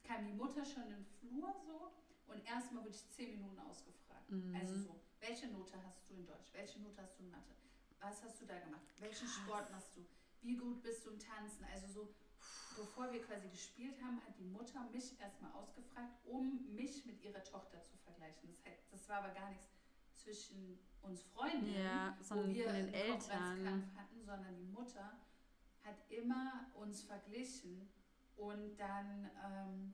kam die Mutter schon im Flur so und erstmal wurde ich zehn Minuten ausgefragt. Mhm. Also so, welche Note hast du in Deutsch? Welche Note hast du in Mathe? Was hast du da gemacht? Welchen Krass. Sport machst du? Wie gut bist du im Tanzen? Also so, bevor wir quasi gespielt haben, hat die Mutter mich erstmal ausgefragt, um mich mit ihrer Tochter zu vergleichen. Das, heißt, das war aber gar nichts zwischen uns Freunden, ja, wo wir einen Eltern hatten, sondern die Mutter hat immer uns verglichen und dann ähm,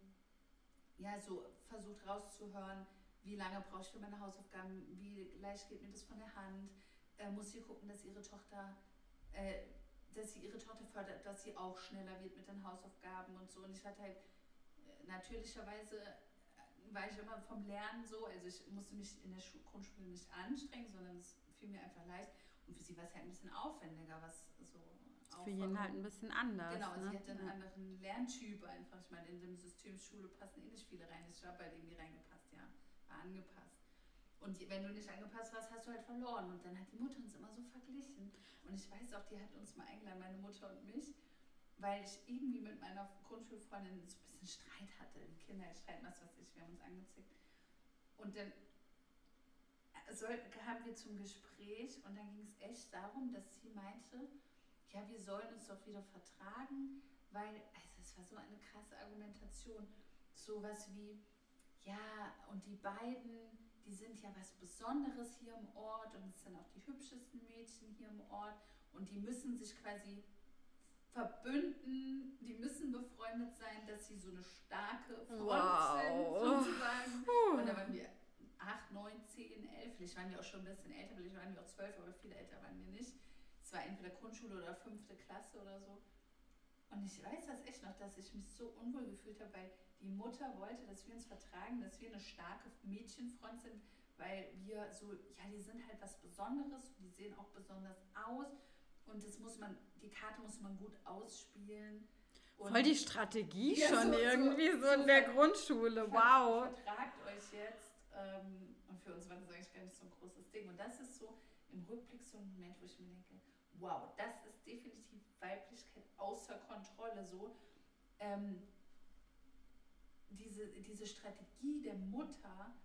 ja so versucht rauszuhören, wie lange brauche ich für meine Hausaufgaben, wie leicht geht mir das von der Hand, äh, muss sie gucken, dass ihre Tochter äh, dass sie ihre Tochter fördert, dass sie auch schneller wird mit den Hausaufgaben und so. Und ich hatte halt äh, natürlicherweise äh, war ich immer vom Lernen so, also ich musste mich in der Schu Grundschule nicht anstrengen, sondern es fiel mir einfach leicht. Und für sie war es halt ein bisschen aufwendiger, was so. Für jeden halt ein bisschen anders. Genau, ne? sie hat einen ja. anderen Lerntyp einfach. Ich meine, in dem System Schule passen eh nicht viele rein. Ich habe halt irgendwie reingepasst, ja. War angepasst. Und wenn du nicht angepasst warst, hast du halt verloren. Und dann hat die Mutter uns immer so verglichen. Und ich weiß auch, die hat uns mal eingeladen, meine Mutter und mich, weil ich irgendwie mit meiner Grundschulfreundin so ein bisschen Streit hatte. Die Kinder streiten, was weiß ich, wir haben uns angezickt. Und dann soll, kamen wir zum Gespräch und dann ging es echt darum, dass sie meinte, ja, wir sollen uns doch wieder vertragen, weil, also es war so eine krasse Argumentation, sowas wie, ja, und die beiden die sind ja was Besonderes hier im Ort und es sind auch die hübschesten Mädchen hier im Ort und die müssen sich quasi verbünden, die müssen befreundet sein, dass sie so eine starke Front wow. sind, sozusagen. Und da waren wir acht, neun, zehn, elf, vielleicht waren wir auch schon ein bisschen älter, vielleicht waren wir auch zwölf, aber viel älter waren wir nicht. Es war entweder Grundschule oder fünfte Klasse oder so. Und ich weiß das echt noch, dass ich mich so unwohl gefühlt habe, weil die Mutter wollte, dass wir uns vertragen, dass wir eine starke Mädchenfront sind, weil wir so, ja, die sind halt was Besonderes, die sehen auch besonders aus und das muss man, die Karte muss man gut ausspielen. Und Voll die Strategie ja, schon so, irgendwie so, so, in der Grundschule, wow. Vertragt euch jetzt ähm, und für uns war das eigentlich gar nicht so ein großes Ding und das ist so im Rückblick so ein Moment, wo ich mir denke, wow, das ist definitiv Weiblichkeit außer Kontrolle so. Ähm, diese, diese Strategie der Mutter,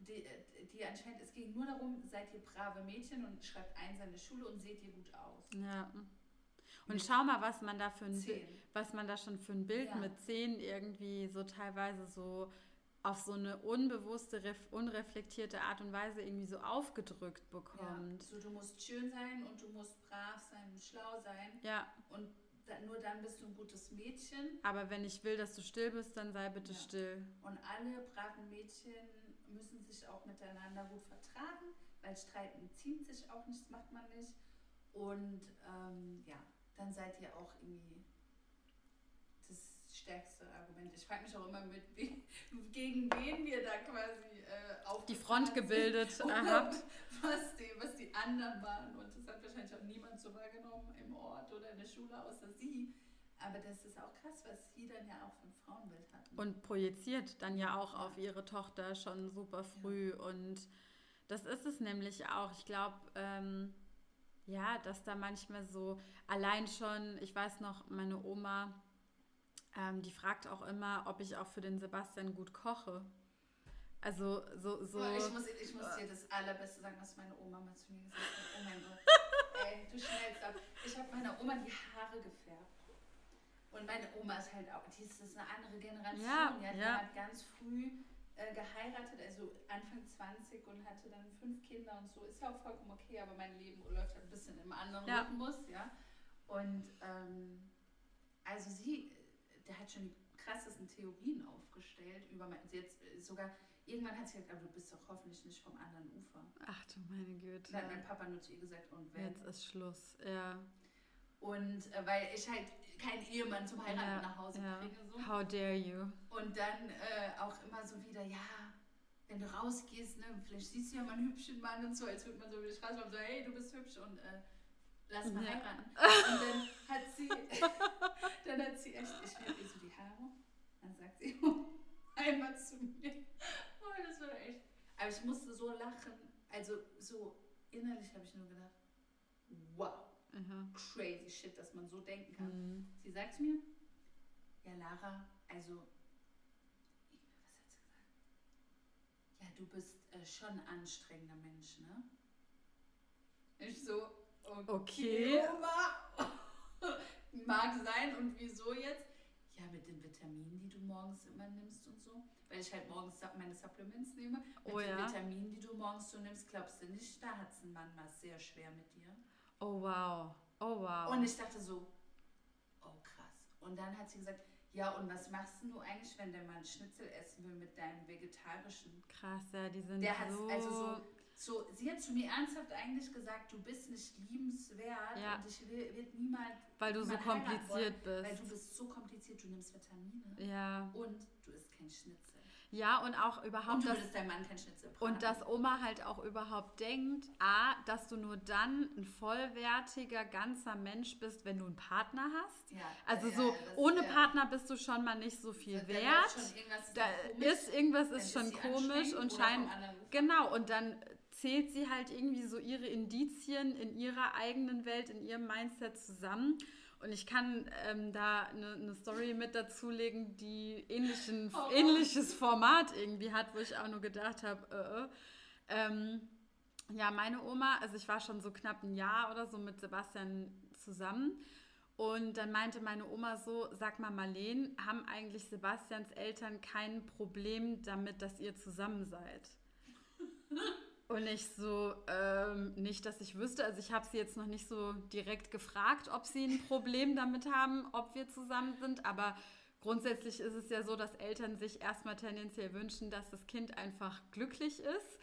die, die anscheinend, es ging nur darum, seid ihr brave Mädchen und schreibt eins an der Schule und seht ihr gut aus. Ja. Und schau mal, was man da für ein was man da schon für ein Bild ja. mit zehn irgendwie so teilweise so auf so eine unbewusste, unreflektierte Art und Weise irgendwie so aufgedrückt bekommt. Ja, so du musst schön sein und du musst brav sein und schlau sein. Ja. Und nur dann bist du ein gutes Mädchen. Aber wenn ich will, dass du still bist, dann sei bitte ja. still. Und alle braven Mädchen müssen sich auch miteinander gut vertragen, weil Streiten ziemt sich auch nicht, das macht man nicht. Und ähm, ja, dann seid ihr auch irgendwie stärkste Argument. Ich frage mich auch immer, mit we *laughs* gegen wen wir da quasi äh, auf die Front gebildet habt. Was die, was die anderen waren. Und das hat wahrscheinlich auch niemand so wahrgenommen im Ort oder in der Schule, außer sie. Aber das ist auch krass, was sie dann ja auch für ein Frauenbild hatten. Und projiziert dann ja auch auf ihre Tochter schon super früh. Ja. Und das ist es nämlich auch. Ich glaube, ähm, ja, dass da manchmal so allein schon, ich weiß noch, meine Oma ähm, die fragt auch immer, ob ich auch für den Sebastian gut koche. Also so. so ich muss, ich muss dir das Allerbeste sagen, was meine Oma mal zu mir gesagt hat. Oh mein Gott. *laughs* Ey, du schnellst ab. Ich habe meiner Oma die Haare gefärbt. Und meine Oma ist halt auch, die ist, das ist eine andere Generation. Ja, ja, die ja. hat ganz früh äh, geheiratet, also Anfang 20 und hatte dann fünf Kinder und so. Ist ja auch vollkommen okay, aber mein Leben läuft halt ein bisschen im anderen ja. Rhythmus, ja. Und ähm, also sie, der hat schon die krassesten Theorien aufgestellt über jetzt sogar irgendwann hat sie gesagt, aber du bist doch hoffentlich nicht vom anderen Ufer. Ach du meine Güte. Dann hat mein Papa nur zu ihr gesagt, und wenn. Jetzt ist Schluss, ja. Und äh, weil ich halt keinen Ehemann zum Heiraten ja, nach Hause ja. bringe. So. How dare you? Und dann äh, auch immer so wieder, ja, wenn du rausgehst, ne, vielleicht siehst du ja mal einen hübschen Mann und so, als würde man so über die Straße kommen, so, hey, du bist hübsch und äh, lass mal ja. heiraten. *laughs* Und dann hat sie, *laughs* dann hat sie echt, ich werde ihr so die Haare, dann sagt sie *laughs* einmal zu mir, oh, das war echt, aber ich musste so lachen, also so innerlich habe ich nur gedacht, wow Aha. crazy shit, dass man so denken kann. Mhm. Sie sagt mir, ja Lara, also, was hat sie gesagt? Ja, du bist äh, schon ein anstrengender Mensch, ne? Ich so, okay, okay. *laughs* mag sein und wieso jetzt? Ja, mit den Vitaminen, die du morgens immer nimmst und so. Weil ich halt morgens meine Supplements nehme. Mit oh, den ja? Vitaminen, die du morgens so nimmst, glaubst du nicht, da hat es ein Mann mal sehr schwer mit dir. Oh wow. Oh wow. Und ich dachte so, oh krass. Und dann hat sie gesagt, ja, und was machst du eigentlich, wenn der Mann Schnitzel essen will mit deinem vegetarischen? Krass, ja, die sind der so... also so, so, sie hat zu mir ernsthaft eigentlich gesagt, du bist nicht liebenswert ja. und ich will, wird niemals... Weil du so kompliziert wollen, bist. Weil du bist so kompliziert, du nimmst Vitamine ja. und du isst kein Schnitzel. Ja, und auch überhaupt. Und du dass, dein Mann kein Schnitzel Und dass Oma halt auch überhaupt denkt, A, dass du nur dann ein vollwertiger, ganzer Mensch bist, wenn du einen Partner hast. Ja, also ja, so, ja, ohne Partner bist du schon mal nicht so viel wert. Da ist irgendwas ist schon komisch und scheint. Genau, und dann zählt sie halt irgendwie so ihre Indizien in ihrer eigenen Welt, in ihrem Mindset zusammen. Und ich kann ähm, da eine, eine, Story mit dazulegen, die ähnlichen, oh, ähnliches Format irgendwie hat, wo ich auch nur gedacht habe, äh, äh. Ähm, ja, meine Oma, also ich war schon so knapp ein Jahr oder so mit Sebastian zusammen. Und dann meinte meine Oma so, sag mal Marleen, haben eigentlich Sebastians Eltern kein Problem damit, dass ihr zusammen seid? *laughs* Und ich so, ähm, nicht, dass ich wüsste. Also ich habe sie jetzt noch nicht so direkt gefragt, ob sie ein Problem damit haben, ob wir zusammen sind. Aber grundsätzlich ist es ja so, dass Eltern sich erstmal tendenziell wünschen, dass das Kind einfach glücklich ist.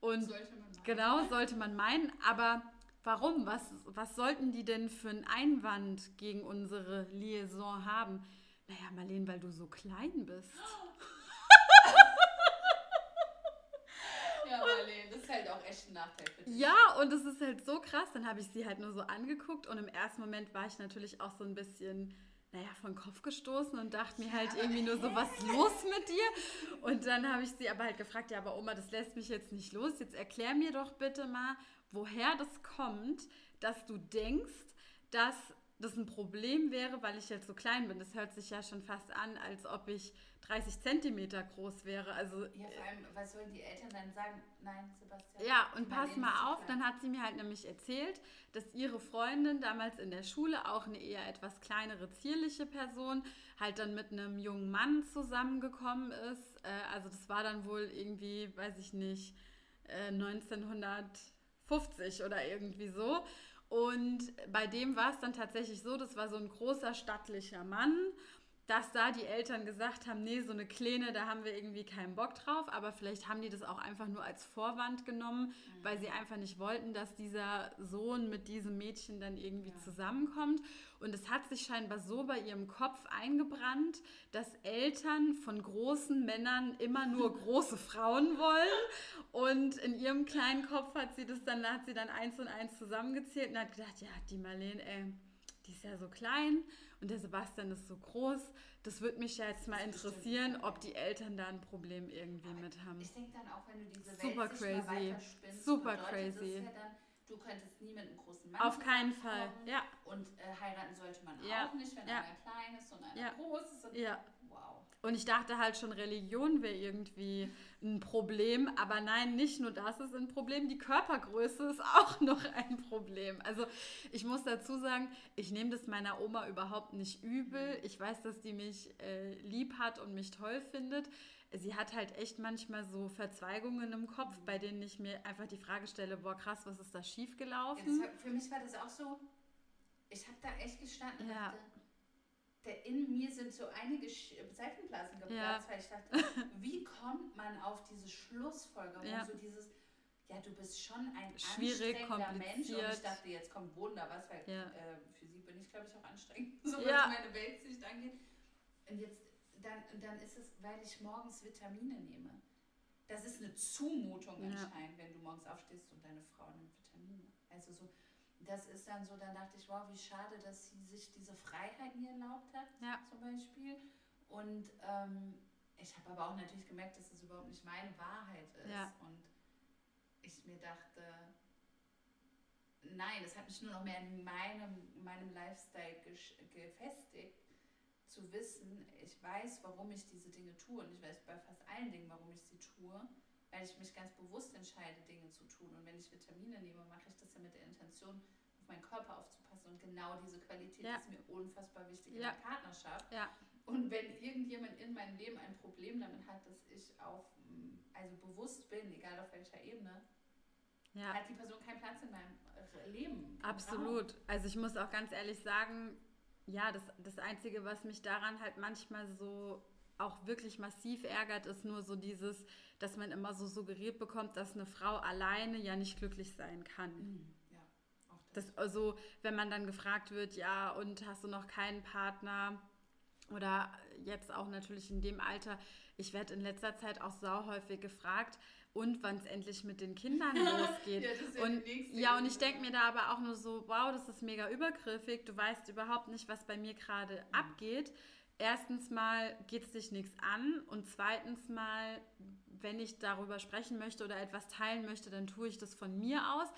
Und sollte genau, sollte man meinen. Aber warum? Was, was sollten die denn für einen Einwand gegen unsere Liaison haben? Naja, Marlene, weil du so klein bist. *gasps* *laughs* Ja, Marlene, das ist halt auch echt ein Nachteil für dich. Ja, und es ist halt so krass. Dann habe ich sie halt nur so angeguckt und im ersten Moment war ich natürlich auch so ein bisschen naja, von Kopf gestoßen und dachte mir halt irgendwie nur so, was los mit dir? Und dann habe ich sie aber halt gefragt, ja, aber Oma, das lässt mich jetzt nicht los. Jetzt erklär mir doch bitte mal, woher das kommt, dass du denkst, dass das ein Problem wäre, weil ich jetzt so klein bin. Das hört sich ja schon fast an, als ob ich 30 Zentimeter groß wäre. Also, ja, vor allem, was sollen die Eltern dann sagen? Nein, Sebastian. Ja, und pass mal auf, dann hat sie mir halt nämlich erzählt, dass ihre Freundin damals in der Schule, auch eine eher etwas kleinere, zierliche Person, halt dann mit einem jungen Mann zusammengekommen ist. Äh, also das war dann wohl irgendwie, weiß ich nicht, 1950 äh, oder irgendwie so. Und bei dem war es dann tatsächlich so, das war so ein großer stattlicher Mann dass da die Eltern gesagt haben, nee, so eine Kleine, da haben wir irgendwie keinen Bock drauf, aber vielleicht haben die das auch einfach nur als Vorwand genommen, mhm. weil sie einfach nicht wollten, dass dieser Sohn mit diesem Mädchen dann irgendwie ja. zusammenkommt. Und es hat sich scheinbar so bei ihrem Kopf eingebrannt, dass Eltern von großen Männern immer nur *laughs* große Frauen wollen. Und in ihrem kleinen Kopf hat sie das dann, hat sie dann eins und eins zusammengezählt und hat gedacht, ja, die Marlene, ey, die ist ja so klein und der Sebastian ist so groß. Das würde mich ja jetzt mal interessieren, ob die Eltern da ein Problem irgendwie mit haben. Ich denke dann auch, wenn du diese Super Welt crazy. Super crazy. Ja dann, du könntest nie mit einem großen Mann Auf keinen Fall, ja. Und äh, heiraten sollte man ja. auch nicht, wenn ja. einer klein ist und einer groß ist. Ja. Und ich dachte halt schon, Religion wäre irgendwie ein Problem. Aber nein, nicht nur das ist ein Problem, die Körpergröße ist auch *laughs* noch ein Problem. Also ich muss dazu sagen, ich nehme das meiner Oma überhaupt nicht übel. Ich weiß, dass die mich äh, lieb hat und mich toll findet. sie hat halt echt manchmal so Verzweigungen im Kopf, bei denen ich mir einfach die Frage stelle, boah krass, was ist da schiefgelaufen? Ja, für mich war das auch so, ich habe da echt gestanden und ja. dachte, der, in mir sind so einige Seifenblasen geplatzt, ja. weil ich dachte, *laughs* wie kommt man auf diese Schlussfolgerung, ja. so dieses, ja, du bist schon ein Schwierig, anstrengender Mensch. Und ich dachte, jetzt kommt Wunder was, weil ja. äh, für sie bin ich, glaube ich, auch anstrengend, *laughs* so was meine Weltsicht angeht. Und jetzt, dann, dann ist es, weil ich morgens Vitamine nehme. Das ist eine Zumutung anscheinend, wenn du morgens aufstehst und deine Frau nimmt Vitamine. Also so, das ist dann so, dann dachte ich, wow, wie schade, dass sie sich diese Freiheit nie erlaubt hat, ja. zum Beispiel. Und ähm, ich habe aber auch natürlich gemerkt, dass das überhaupt nicht meine Wahrheit ist. Ja. Und ich mir dachte, nein, das hat mich nur noch mehr in meinem, meinem Lifestyle gefestigt, zu wissen, ich weiß, warum ich diese Dinge tue und ich weiß bei fast allen Dingen, warum ich sie tue weil ich mich ganz bewusst entscheide, Dinge zu tun. Und wenn ich Vitamine nehme, mache ich das ja mit der Intention, auf meinen Körper aufzupassen. Und genau diese Qualität ja. ist mir unfassbar wichtig ja. in der Partnerschaft. Ja. Und wenn irgendjemand in meinem Leben ein Problem damit hat, dass ich auf, also bewusst bin, egal auf welcher Ebene, hat die Person keinen Platz in meinem Leben. Absolut. Raum. Also ich muss auch ganz ehrlich sagen, ja, das, das Einzige, was mich daran halt manchmal so auch wirklich massiv ärgert, ist nur so dieses, dass man immer so suggeriert bekommt, dass eine Frau alleine ja nicht glücklich sein kann. Mhm. Ja, das. das. also, wenn man dann gefragt wird, ja, und hast du noch keinen Partner? Oder jetzt auch natürlich in dem Alter, ich werde in letzter Zeit auch sauhäufig gefragt, und wann es endlich mit den Kindern *laughs* losgeht. ja, und, ja, und ich denke mir da aber auch nur so, wow, das ist mega übergriffig. Du weißt überhaupt nicht, was bei mir gerade mhm. abgeht erstens mal geht es dich nichts an und zweitens mal, wenn ich darüber sprechen möchte oder etwas teilen möchte, dann tue ich das von mir aus.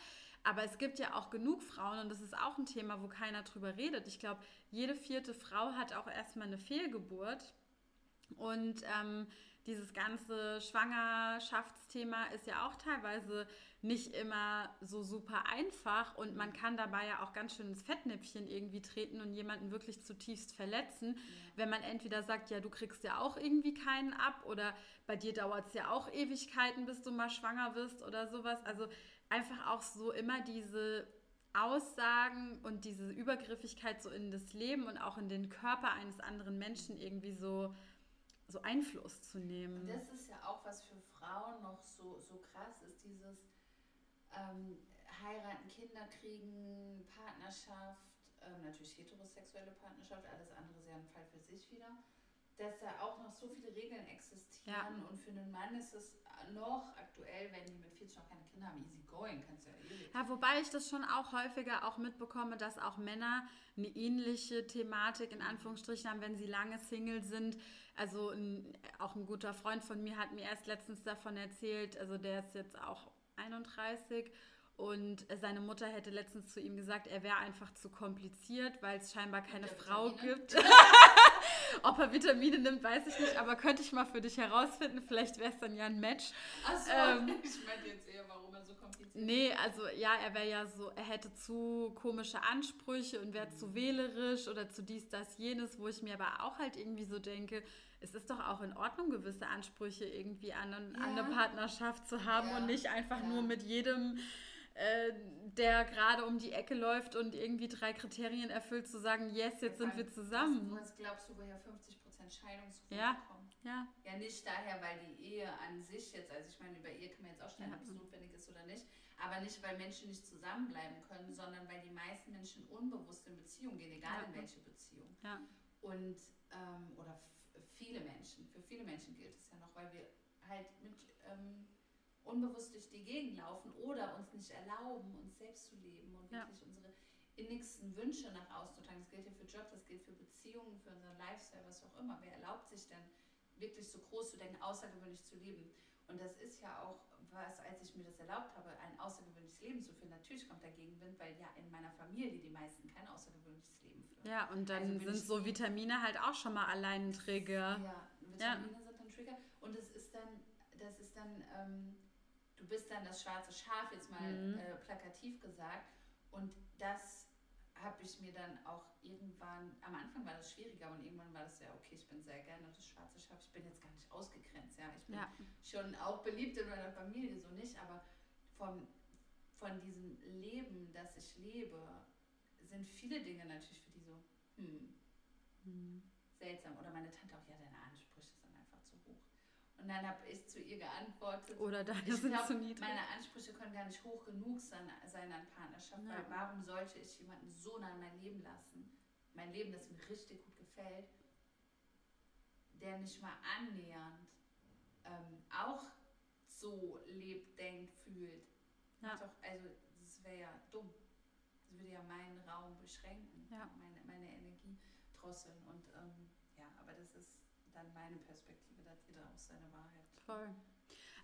Aber es gibt ja auch genug Frauen und das ist auch ein Thema, wo keiner drüber redet. Ich glaube, jede vierte Frau hat auch erstmal eine Fehlgeburt und ähm, dieses ganze Schwangerschaftsthema ist ja auch teilweise nicht immer so super einfach und man kann dabei ja auch ganz schön ins Fettnäpfchen irgendwie treten und jemanden wirklich zutiefst verletzen, ja. wenn man entweder sagt, ja, du kriegst ja auch irgendwie keinen ab oder bei dir dauert es ja auch Ewigkeiten, bis du mal schwanger wirst oder sowas. Also einfach auch so immer diese Aussagen und diese Übergriffigkeit so in das Leben und auch in den Körper eines anderen Menschen irgendwie so so Einfluss zu nehmen. Und das ist ja auch, was für Frauen noch so, so krass ist, dieses ähm, heiraten, Kinder kriegen, Partnerschaft, ähm, natürlich heterosexuelle Partnerschaft, alles andere ist ja ein Fall für sich wieder, dass da auch noch so viele Regeln existieren ja. und für einen Mann ist es noch aktuell, wenn die mit 40 noch keine Kinder haben, easy going, kannst du ja ewig. Ja, wobei ich das schon auch häufiger auch mitbekomme, dass auch Männer eine ähnliche Thematik in Anführungsstrichen haben, wenn sie lange Single sind. Also ein, auch ein guter Freund von mir hat mir erst letztens davon erzählt, also der ist jetzt auch 31 und seine Mutter hätte letztens zu ihm gesagt, er wäre einfach zu kompliziert, weil es scheinbar keine Frau Vitamine. gibt. *laughs* Ob er Vitamine nimmt, weiß ich nicht, aber könnte ich mal für dich herausfinden. Vielleicht wäre es dann ja ein Match. Achso, ähm, *laughs* ich meine jetzt eher, warum kompliziert. Nee, also ja, er wäre ja so, er hätte zu komische Ansprüche und wäre mhm. zu wählerisch oder zu dies, das, jenes, wo ich mir aber auch halt irgendwie so denke, es ist doch auch in Ordnung, gewisse Ansprüche irgendwie an, an ja. eine Partnerschaft zu haben ja. und nicht einfach ja. nur mit jedem, äh, der gerade um die Ecke läuft und irgendwie drei Kriterien erfüllt, zu sagen, yes, jetzt sind wir zusammen. Was glaubst du, woher 50% Scheidungsquote ja. kommen? Ja. Ja, nicht daher, weil die Ehe an sich jetzt, also ich meine, über Ehe kann man jetzt auch stellen, ob es notwendig ist oder nicht, aber nicht, weil Menschen nicht zusammenbleiben können, sondern weil die meisten Menschen unbewusst in Beziehung gehen, egal in welche Beziehung. Ja. Und, ähm, oder viele Menschen, für viele Menschen gilt es ja noch, weil wir halt mit ähm, unbewusst durch die Gegend laufen oder uns nicht erlauben, uns selbst zu leben und wirklich ja. unsere innigsten Wünsche nach auszutragen. Das gilt ja für Jobs, das gilt für Beziehungen, für unseren Lifestyle, was auch immer. Wer erlaubt sich denn wirklich so groß zu denken, außergewöhnlich zu leben? Und das ist ja auch was, als ich mir das erlaubt habe, ein außergewöhnliches Leben zu führen. Natürlich kommt der Gegenwind, weil ja in meiner Familie die meisten kein außergewöhnliches Leben führen. Ja, und dann also sind so Vitamine halt auch schon mal allein ein Trigger. Ja, Vitamine ja. sind ein Trigger. Und es ist dann, das ist dann, ähm, du bist dann das schwarze Schaf, jetzt mal mhm. äh, plakativ gesagt. Und das habe ich mir dann auch irgendwann, am Anfang war das schwieriger und irgendwann war das ja, okay, ich bin sehr gerne das schwarze Schaf, ich bin jetzt gar nicht ausgegrenzt, ja, ich bin ja. schon auch beliebt in meiner Familie, so nicht, aber vom, von diesem Leben, das ich lebe, sind viele Dinge natürlich für die so, hm, hm. seltsam. Oder meine Tante auch, ja, deine Ansprüche sind einfach zu hoch. Und dann habe ich zu ihr geantwortet. Oder deine ich sind glaub, zu niedrig. Meine Ansprüche können gar nicht hoch genug sein, sein an Partnerschaft, weil warum sollte ich jemanden so nah in mein Leben lassen? Mein Leben, das mir richtig gut gefällt, der nicht mal annähernd ähm, auch so lebt, denkt, fühlt. Ja. Doch, also das wäre ja dumm. Das würde ja meinen Raum beschränken, ja. meine, meine Energie drosseln. Und ähm, ja, aber das ist dann meine Perspektive, da hat jeder auch seine Wahrheit. Voll.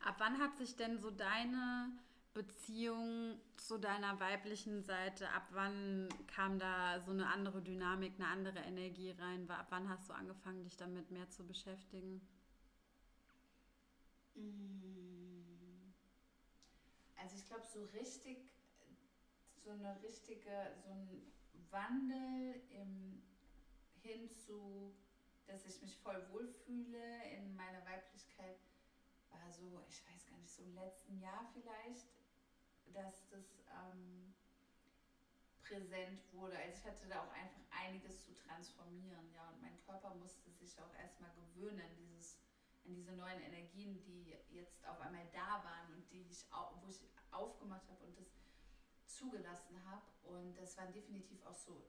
Ab wann hat sich denn so deine Beziehung zu deiner weiblichen Seite, ab wann kam da so eine andere Dynamik, eine andere Energie rein? Ab wann hast du angefangen, dich damit mehr zu beschäftigen? Mm. Also ich glaube, so richtig, so eine richtige, so ein Wandel im, hin zu dass ich mich voll wohlfühle in meiner Weiblichkeit, war so, ich weiß gar nicht, so im letzten Jahr vielleicht, dass das ähm, präsent wurde. Also ich hatte da auch einfach einiges zu transformieren, ja, und mein Körper musste sich auch erstmal gewöhnen an dieses an diese neuen Energien, die jetzt auf einmal da waren und die ich auch, wo ich aufgemacht habe und das zugelassen habe. Und das waren definitiv auch so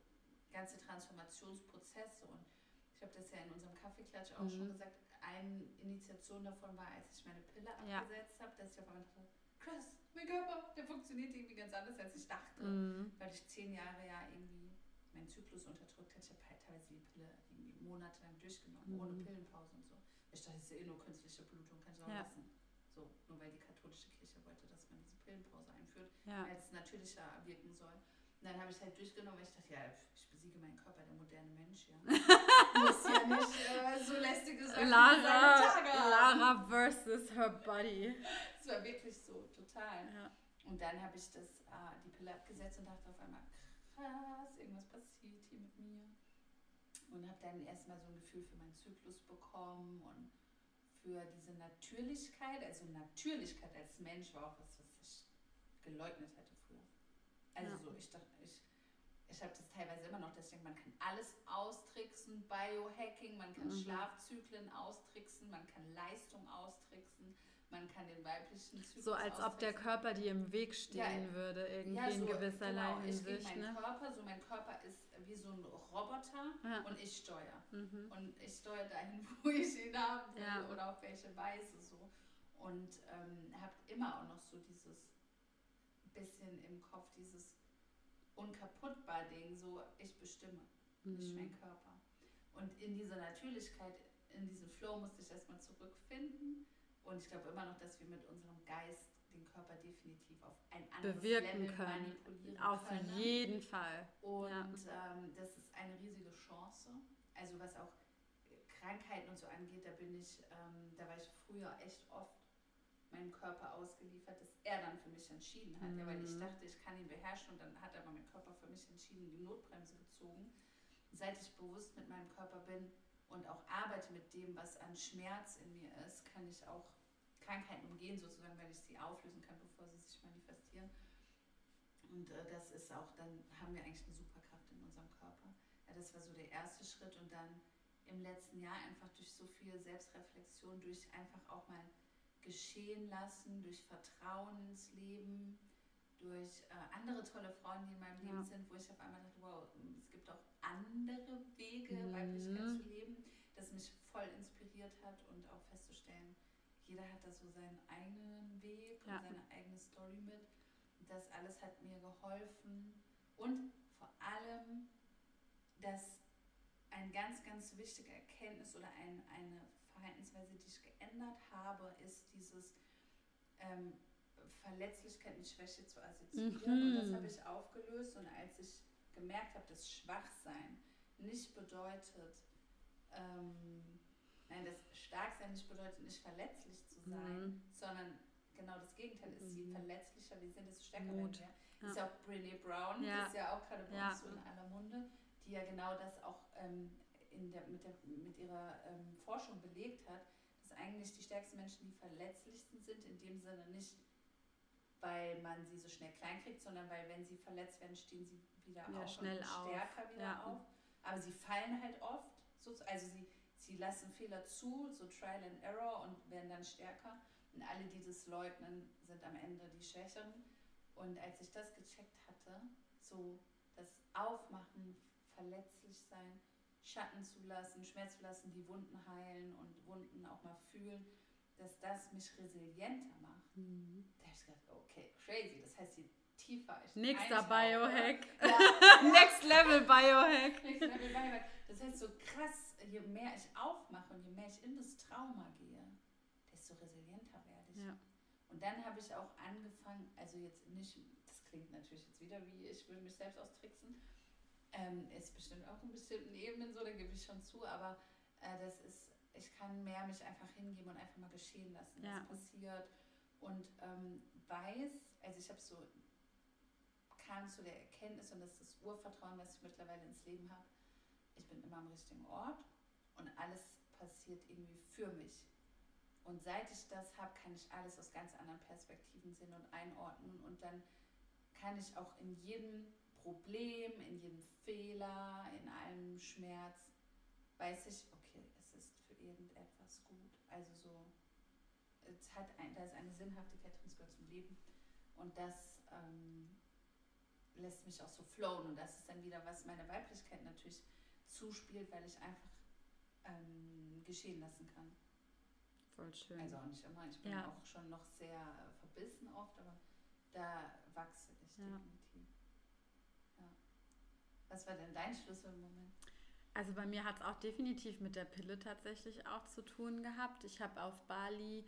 ganze Transformationsprozesse. Und ich habe das ja in unserem Kaffeeklatsch auch mhm. schon gesagt, eine Initiation davon war, als ich meine Pille ja. abgesetzt habe, dass ich auf einmal dachte, krass, mein Körper, der funktioniert irgendwie ganz anders, als ich dachte. Mhm. Weil ich zehn Jahre ja irgendwie meinen Zyklus unterdrückt hatte. Ich habe halt teilweise die Pille irgendwie monatelang durchgenommen, mhm. ohne Pillenpause und so. Ich dachte, das ist ja eh nur künstliche Blutung, kann ich auch ja. lassen. So, nur weil die katholische Kirche wollte, dass man diese Pillenpause einführt, ja. weil es natürlicher wirken soll. Und dann habe ich es halt durchgenommen, weil ich dachte, ja, ich besiege meinen Körper, der moderne Mensch, ja. *laughs* *laughs* Muss ja nicht äh, so lästige Sachen Lara, Lara versus her body. Es war wirklich so, total. Ja. Und dann habe ich das, äh, die Pille abgesetzt und dachte auf einmal, krass, irgendwas passiert hier mit mir. Und habe dann erstmal so ein Gefühl für meinen Zyklus bekommen und für diese Natürlichkeit. Also Natürlichkeit als Mensch war auch was, was ich geleugnet hätte früher. Also ja. so, ich dachte, ich ich habe das teilweise immer noch, dass ich denke, man kann alles austricksen, Biohacking, man kann mhm. Schlafzyklen austricksen, man kann Leistung austricksen, man kann den weiblichen Zyklus So als ob der Körper dir im Weg stehen ja, würde, irgendwie ja, so, in gewisser genau, Hinsicht. Ich mein ne? Körper, so mein Körper ist wie so ein Roboter ja. und ich steuere. Mhm. Und ich steuere dahin, *laughs* wo ich ihn haben will oder auf welche Weise so. Und ähm, habe immer auch noch so dieses bisschen im Kopf, dieses unkaputtbar Ding, so ich bestimme, mhm. nicht mein Körper. Und in dieser Natürlichkeit, in diesem Flow musste ich erstmal zurückfinden. Und ich glaube immer noch, dass wir mit unserem Geist den Körper definitiv auf ein anderes Bewirken Level können. manipulieren auf können. Auf jeden Fall. Und ja. ähm, das ist eine riesige Chance. Also was auch Krankheiten und so angeht, da bin ich, ähm, da war ich früher echt oft meinem Körper ausgeliefert, dass er dann für mich entschieden hat. Mhm. Ja, weil ich mhm. dachte, ich kann ihn beherrschen und dann hat aber mein Körper für mich entschieden, die Notbremse gezogen. Seit ich bewusst mit meinem Körper bin und auch arbeite mit dem, was an Schmerz in mir ist, kann ich auch Krankheiten umgehen, sozusagen, weil ich sie auflösen kann, bevor sie sich manifestieren. Und äh, das ist auch, dann haben wir eigentlich eine Superkraft in unserem Körper. Ja, das war so der erste Schritt und dann im letzten Jahr einfach durch so viel Selbstreflexion, durch einfach auch mal geschehen lassen, durch Vertrauen ins Leben, durch äh, andere tolle Frauen, die in meinem Leben ja. sind, wo ich auf einmal dachte, wow, es gibt auch andere Wege, mhm. Weiblichkeit zu leben, das mich voll inspiriert hat und auch festzustellen, jeder hat da so seinen eigenen Weg ja. und seine eigene Story mit. Das alles hat mir geholfen und vor allem, dass eine ganz, ganz wichtige Erkenntnis oder ein, eine Verhaltensweise, die ich geändert habe, ist dieses ähm, Verletzlichkeit und Schwäche zu assoziieren. Mhm. Und das habe ich aufgelöst. Und als ich gemerkt habe, dass Schwachsein nicht bedeutet, ähm, nein, das Starksein nicht bedeutet, nicht verletzlich zu sein, mhm. sondern genau das Gegenteil ist, je mhm. verletzlicher wir sind, desto stärker werden wir. Ja. Ist ja auch Brene Brown, ja. ist ja auch gerade bei ja. uns so in aller Munde, die ja genau das auch ähm, in der, mit, der, mit ihrer ähm, Forschung belegt hat, dass eigentlich die stärksten Menschen die verletzlichsten sind, in dem Sinne nicht, weil man sie so schnell klein kriegt, sondern weil wenn sie verletzt werden, stehen sie wieder ja, auf schnell und stärker auf. wieder ja. auf. Aber sie fallen halt oft, so, also sie, sie lassen Fehler zu, so Trial and Error und werden dann stärker. Und alle, die das leugnen, sind am Ende die Schwächeren. Und als ich das gecheckt hatte, so das Aufmachen, verletzlich sein, Schatten zulassen, Schmerz zulassen, die Wunden heilen und Wunden auch mal fühlen, dass das mich resilienter macht. Mhm. Da habe ich gedacht, okay, crazy. Das heißt, je tiefer ich Nächster Biohack. Ja. *laughs* Next Level Biohack. Next Level Biohack. Das heißt, so krass, je mehr ich aufmache und je mehr ich in das Trauma gehe, desto resilienter werde ich. Ja. Und dann habe ich auch angefangen, also jetzt nicht, das klingt natürlich jetzt wieder wie, ich will mich selbst austricksen, ähm, ist bestimmt auch in bestimmten Ebenen so, da gebe ich schon zu, aber äh, das ist, ich kann mehr mich einfach hingeben und einfach mal geschehen lassen, ja. was passiert. Und ähm, weiß, also ich habe so, kam zu der Erkenntnis und das ist das Urvertrauen, was ich mittlerweile ins Leben habe. Ich bin immer am richtigen Ort und alles passiert irgendwie für mich. Und seit ich das habe, kann ich alles aus ganz anderen Perspektiven sehen und einordnen und dann kann ich auch in jedem Problem, in jedem Fehler, in allem Schmerz, weiß ich, okay, es ist für irgendetwas gut. Also so, es hat ein, da ist eine Sinnhaftigkeit drin, es gehört zum Leben. Und das ähm, lässt mich auch so flowen. Und das ist dann wieder, was meine Weiblichkeit natürlich zuspielt, weil ich einfach ähm, geschehen lassen kann. Voll schön. Also auch nicht immer. Ich bin ja. auch schon noch sehr äh, verbissen oft, aber da wachse ich ja. definitiv. Was war denn dein Schlüsselmoment? Also bei mir hat es auch definitiv mit der Pille tatsächlich auch zu tun gehabt. Ich habe auf Bali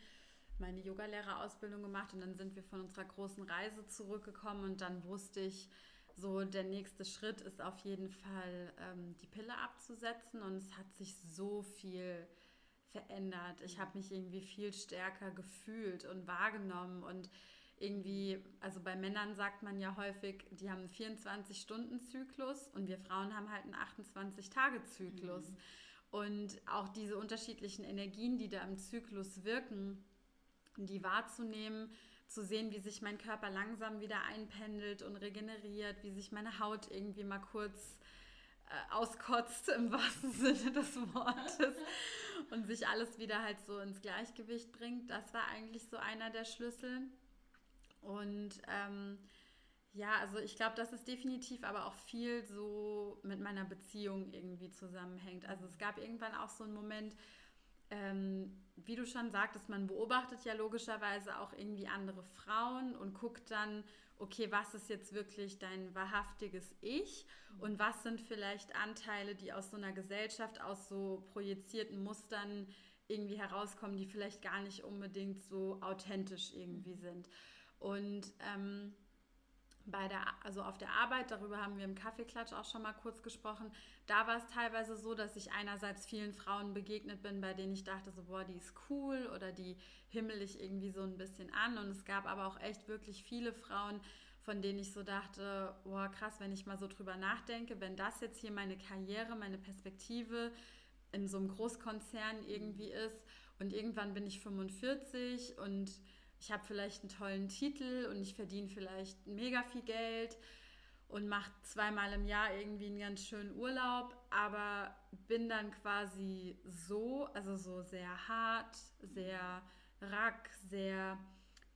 meine Yogalehrerausbildung gemacht und dann sind wir von unserer großen Reise zurückgekommen und dann wusste ich, so der nächste Schritt ist auf jeden Fall ähm, die Pille abzusetzen und es hat sich so viel verändert. Ich habe mich irgendwie viel stärker gefühlt und wahrgenommen und irgendwie, also bei Männern sagt man ja häufig, die haben einen 24-Stunden-Zyklus und wir Frauen haben halt einen 28-Tage-Zyklus. Mhm. Und auch diese unterschiedlichen Energien, die da im Zyklus wirken, die wahrzunehmen, zu sehen, wie sich mein Körper langsam wieder einpendelt und regeneriert, wie sich meine Haut irgendwie mal kurz äh, auskotzt im wahrsten *laughs* Sinne des Wortes *laughs* und sich alles wieder halt so ins Gleichgewicht bringt. Das war eigentlich so einer der Schlüssel. Und ähm, ja, also ich glaube, dass es definitiv aber auch viel so mit meiner Beziehung irgendwie zusammenhängt. Also es gab irgendwann auch so einen Moment, ähm, wie du schon sagtest, man beobachtet ja logischerweise auch irgendwie andere Frauen und guckt dann, okay, was ist jetzt wirklich dein wahrhaftiges Ich und was sind vielleicht Anteile, die aus so einer Gesellschaft, aus so projizierten Mustern irgendwie herauskommen, die vielleicht gar nicht unbedingt so authentisch irgendwie sind. Und ähm, bei der, also auf der Arbeit, darüber haben wir im Kaffeeklatsch auch schon mal kurz gesprochen, da war es teilweise so, dass ich einerseits vielen Frauen begegnet bin, bei denen ich dachte, so, boah, die ist cool oder die himmel ich irgendwie so ein bisschen an. Und es gab aber auch echt wirklich viele Frauen, von denen ich so dachte, boah, krass, wenn ich mal so drüber nachdenke, wenn das jetzt hier meine Karriere, meine Perspektive in so einem Großkonzern irgendwie ist und irgendwann bin ich 45 und ich habe vielleicht einen tollen Titel und ich verdiene vielleicht mega viel Geld und mache zweimal im Jahr irgendwie einen ganz schönen Urlaub, aber bin dann quasi so, also so sehr hart, sehr rack, sehr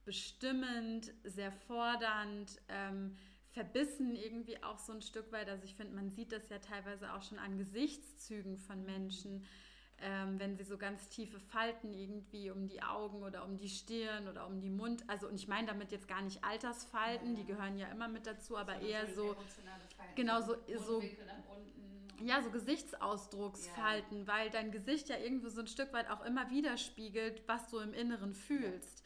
bestimmend, sehr fordernd, ähm, verbissen irgendwie auch so ein Stück weit. Also ich finde, man sieht das ja teilweise auch schon an Gesichtszügen von Menschen ähm, wenn sie so ganz tiefe Falten irgendwie um die Augen oder um die Stirn oder um die Mund, also und ich meine damit jetzt gar nicht Altersfalten, ja, ja. die gehören ja immer mit dazu, aber eher so, genau so, so ja, so Gesichtsausdrucksfalten, ja. weil dein Gesicht ja irgendwo so ein Stück weit auch immer widerspiegelt, was du im Inneren fühlst.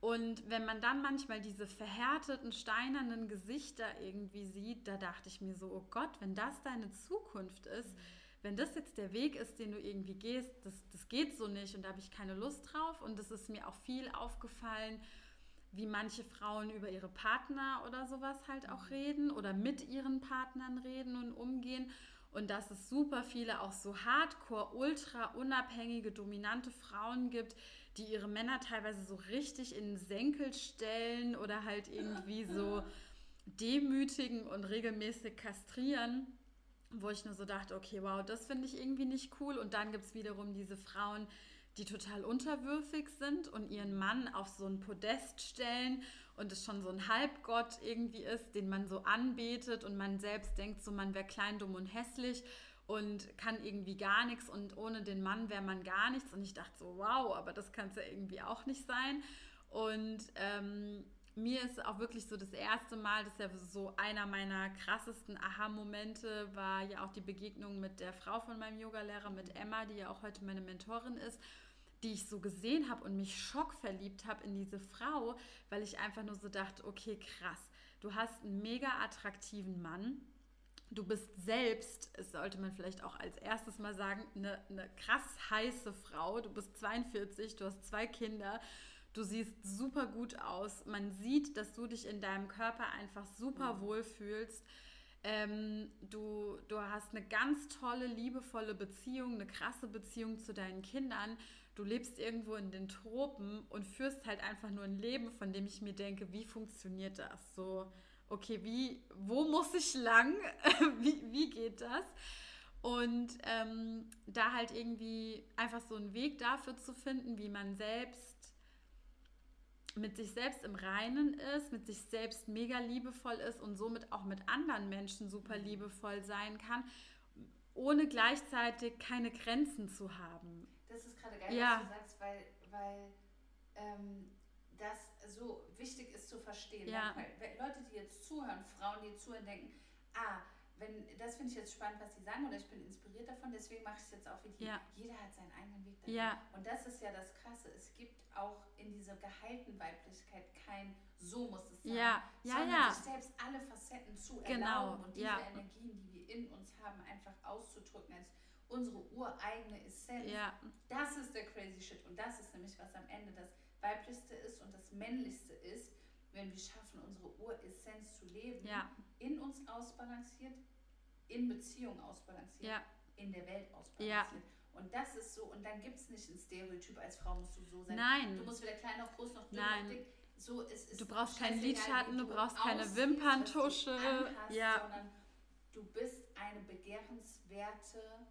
Und wenn man dann manchmal diese verhärteten, steinernen Gesichter irgendwie sieht, da dachte ich mir so, oh Gott, wenn das deine Zukunft ist, mhm wenn das jetzt der Weg ist, den du irgendwie gehst, das, das geht so nicht und da habe ich keine Lust drauf. Und es ist mir auch viel aufgefallen, wie manche Frauen über ihre Partner oder sowas halt auch reden oder mit ihren Partnern reden und umgehen. Und dass es super viele auch so hardcore, ultra unabhängige, dominante Frauen gibt, die ihre Männer teilweise so richtig in den Senkel stellen oder halt irgendwie so *laughs* demütigen und regelmäßig kastrieren, wo ich nur so dachte, okay, wow, das finde ich irgendwie nicht cool. Und dann gibt es wiederum diese Frauen, die total unterwürfig sind und ihren Mann auf so ein Podest stellen und es schon so ein Halbgott irgendwie ist, den man so anbetet und man selbst denkt, so man wäre klein, dumm und hässlich und kann irgendwie gar nichts und ohne den Mann wäre man gar nichts. Und ich dachte so, wow, aber das kann es ja irgendwie auch nicht sein. Und ähm, mir ist auch wirklich so das erste Mal, das ist ja so einer meiner krassesten Aha-Momente, war ja auch die Begegnung mit der Frau von meinem Yogalehrer, mit Emma, die ja auch heute meine Mentorin ist, die ich so gesehen habe und mich schockverliebt habe in diese Frau, weil ich einfach nur so dachte, okay, krass, du hast einen mega attraktiven Mann. Du bist selbst, es sollte man vielleicht auch als erstes mal sagen, eine, eine krass heiße Frau. Du bist 42, du hast zwei Kinder Du siehst super gut aus. Man sieht, dass du dich in deinem Körper einfach super mhm. wohl fühlst. Ähm, du, du hast eine ganz tolle, liebevolle Beziehung, eine krasse Beziehung zu deinen Kindern. Du lebst irgendwo in den Tropen und führst halt einfach nur ein Leben, von dem ich mir denke, wie funktioniert das? So, okay, wie, wo muss ich lang? *laughs* wie, wie geht das? Und ähm, da halt irgendwie einfach so einen Weg dafür zu finden, wie man selbst mit sich selbst im Reinen ist, mit sich selbst mega liebevoll ist und somit auch mit anderen Menschen super liebevoll sein kann, ohne gleichzeitig keine Grenzen zu haben. Das ist gerade geil, ja. was du sagst, weil, weil ähm, das so wichtig ist zu verstehen. Ja. Weil Leute, die jetzt zuhören, Frauen, die zuhören, denken, ah, wenn, das finde ich jetzt spannend, was Sie sagen, oder ich bin inspiriert davon, deswegen mache ich es jetzt auch wie die. Ja. Jeder hat seinen eigenen Weg dahin. Ja. Und das ist ja das Krasse. Es gibt auch in dieser geheilten Weiblichkeit kein so muss es sein, ja. Ja, sondern ja. sich selbst alle Facetten zu genau. erlauben und diese ja. Energien, die wir in uns haben, einfach auszudrücken als unsere ureigene Essenz. Ja. Das ist der crazy shit und das ist nämlich, was am Ende das weiblichste ist und das männlichste ist, wenn wir schaffen, unsere Uressenz zu leben, ja. in uns ausbalanciert, in Beziehung ausbalanciert, ja. in der Welt ausbalanciert. Ja. Und das ist so, und dann gibt es nicht ein Stereotyp, als Frau musst du so sein. Nein. Du musst weder klein noch groß noch dünn Nein. noch dick. So, es ist du brauchst keinen Lidschatten, du brauchst keine Wimperntusche. Anhast, ja. Sondern du bist eine begehrenswerte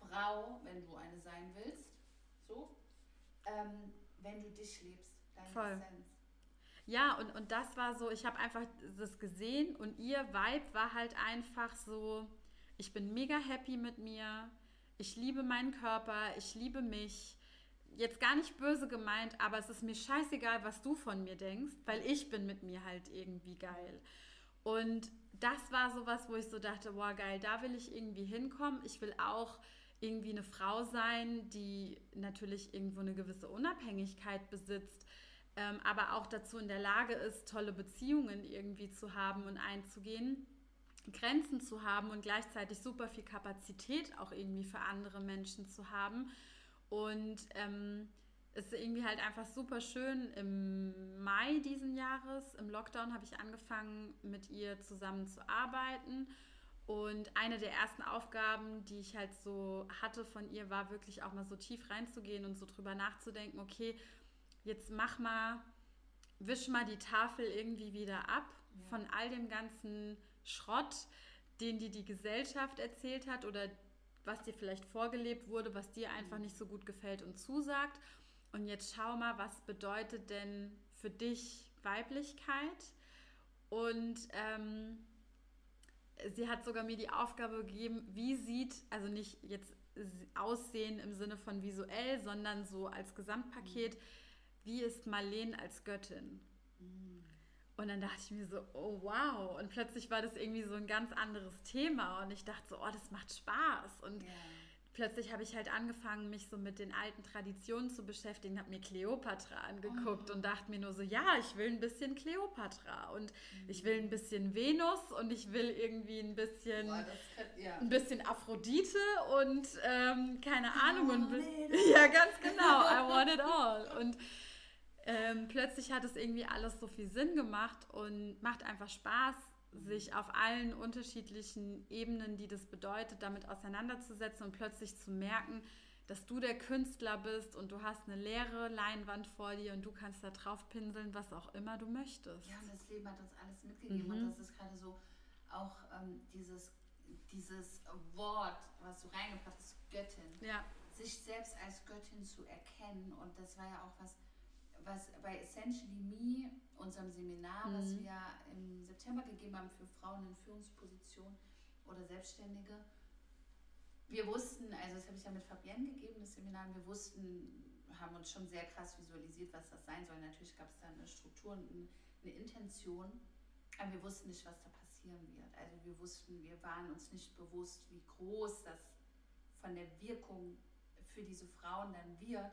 Frau, wenn du eine sein willst. So. Ähm, wenn du dich lebst, deine Voll. Essenz. Ja, und, und das war so, ich habe einfach das gesehen und ihr Vibe war halt einfach so, ich bin mega happy mit mir, ich liebe meinen Körper, ich liebe mich. Jetzt gar nicht böse gemeint, aber es ist mir scheißegal, was du von mir denkst, weil ich bin mit mir halt irgendwie geil. Und das war sowas, wo ich so dachte, boah, geil, da will ich irgendwie hinkommen. Ich will auch irgendwie eine Frau sein, die natürlich irgendwo eine gewisse Unabhängigkeit besitzt, ähm, aber auch dazu in der Lage ist, tolle Beziehungen irgendwie zu haben und einzugehen, Grenzen zu haben und gleichzeitig super viel Kapazität auch irgendwie für andere Menschen zu haben. Und ähm, es ist irgendwie halt einfach super schön. Im Mai diesen Jahres, im Lockdown, habe ich angefangen, mit ihr zusammen zu arbeiten. Und eine der ersten Aufgaben, die ich halt so hatte von ihr, war wirklich auch mal so tief reinzugehen und so drüber nachzudenken, okay, jetzt mach mal, wisch mal die Tafel irgendwie wieder ab ja. von all dem ganzen Schrott, den dir die Gesellschaft erzählt hat oder was dir vielleicht vorgelebt wurde, was dir einfach mhm. nicht so gut gefällt und zusagt. Und jetzt schau mal, was bedeutet denn für dich Weiblichkeit? Und ähm, sie hat sogar mir die Aufgabe gegeben, wie sieht, also nicht jetzt Aussehen im Sinne von visuell, sondern so als Gesamtpaket, mhm wie ist Marlene als Göttin? Und dann dachte ich mir so, oh wow. Und plötzlich war das irgendwie so ein ganz anderes Thema. Und ich dachte so, oh, das macht Spaß. Und yeah. plötzlich habe ich halt angefangen, mich so mit den alten Traditionen zu beschäftigen, habe mir Kleopatra angeguckt oh. und dachte mir nur so, ja, ich will ein bisschen Kleopatra und mhm. ich will ein bisschen Venus und ich will irgendwie ein bisschen, Boah, kann, ja. ein bisschen Aphrodite und ähm, keine Ahnung. Und, *laughs* ja, ganz genau. I want it all. *laughs* Und ähm, plötzlich hat es irgendwie alles so viel Sinn gemacht und macht einfach Spaß, sich auf allen unterschiedlichen Ebenen, die das bedeutet, damit auseinanderzusetzen und plötzlich zu merken, dass du der Künstler bist und du hast eine leere Leinwand vor dir und du kannst da drauf pinseln, was auch immer du möchtest. Ja, und das Leben hat uns alles mitgegeben mhm. und das ist gerade so auch ähm, dieses, dieses Wort, was du reingebracht hast, Göttin. Ja. Sich selbst als Göttin zu erkennen und das war ja auch was, was bei Essentially Me, unserem Seminar, mhm. was wir im September gegeben haben für Frauen in Führungspositionen oder Selbstständige, wir wussten, also das habe ich ja mit Fabienne gegeben, das Seminar, wir wussten, haben uns schon sehr krass visualisiert, was das sein soll. Natürlich gab es da eine Struktur und eine Intention, aber wir wussten nicht, was da passieren wird. Also wir wussten, wir waren uns nicht bewusst, wie groß das von der Wirkung für diese Frauen dann wird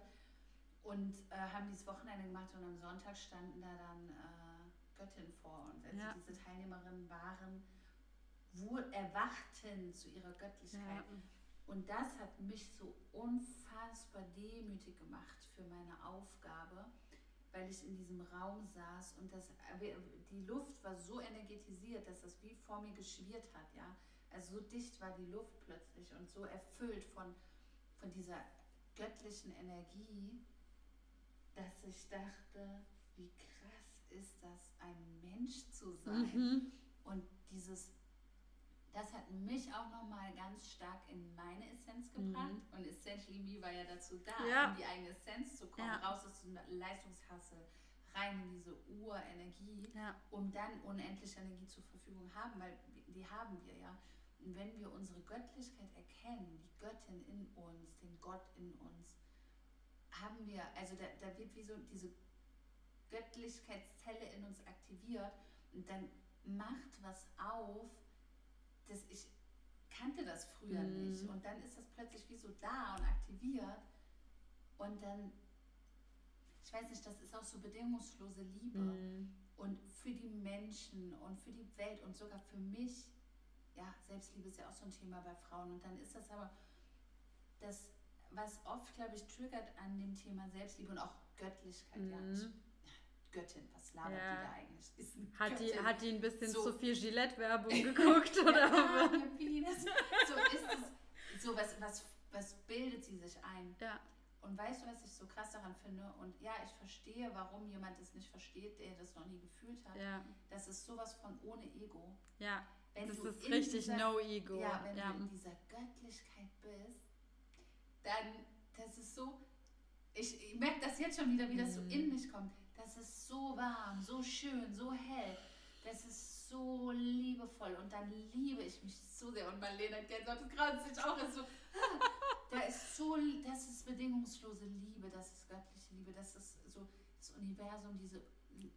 und äh, haben dieses Wochenende gemacht und am Sonntag standen da dann äh, Göttin vor uns. Also ja. diese Teilnehmerinnen waren, wo erwachten zu ihrer Göttlichkeit. Ja. Und das hat mich so unfassbar demütig gemacht für meine Aufgabe, weil ich in diesem Raum saß und das, die Luft war so energetisiert, dass das wie vor mir geschwirrt hat, ja. Also so dicht war die Luft plötzlich und so erfüllt von, von dieser göttlichen Energie, dass ich dachte, wie krass ist das, ein Mensch zu sein. Mhm. Und dieses das hat mich auch nochmal ganz stark in meine Essenz gebracht. Mhm. Und Essentially Me war ja dazu da, ja. in die eigene Essenz zu kommen, ja. raus aus dem Leistungshassel, rein in diese Urenergie, ja. um dann unendliche Energie zur Verfügung haben, weil die haben wir ja. Und wenn wir unsere Göttlichkeit erkennen, die Göttin in uns, den Gott in uns, haben wir, also da, da wird wie so diese Göttlichkeitszelle in uns aktiviert und dann macht was auf, das, ich kannte das früher mhm. nicht. Und dann ist das plötzlich wie so da und aktiviert. Und dann, ich weiß nicht, das ist auch so bedingungslose Liebe. Mhm. Und für die Menschen und für die Welt und sogar für mich, ja, Selbstliebe ist ja auch so ein Thema bei Frauen. Und dann ist das aber das, was oft, glaube ich, triggert an dem Thema Selbstliebe und auch Göttlichkeit. Mhm. Ja, ich Göttin, was labert ja. die da eigentlich? Ist hat, die, hat die ein bisschen so. zu viel Gillette-Werbung *laughs* geguckt? oder ja, so ist es. So, was, was, was bildet sie sich ein? Ja. Und weißt du, was ich so krass daran finde? Und ja, ich verstehe, warum jemand es nicht versteht, der das noch nie gefühlt hat. Ja. Das ist sowas von ohne Ego. Ja, wenn das ist richtig dieser, no ego. Ja, wenn ja. du in dieser Göttlichkeit bist, dann, das ist so, ich, ich merke das jetzt schon wieder, wie das so mhm. in mich kommt das ist so warm, so schön, so hell. Das ist so liebevoll und dann liebe ich mich so sehr. Und Marlene das gerade sich auch. Ist so, *laughs* da ist so, das ist bedingungslose Liebe, das ist göttliche Liebe, das ist so das Universum, diese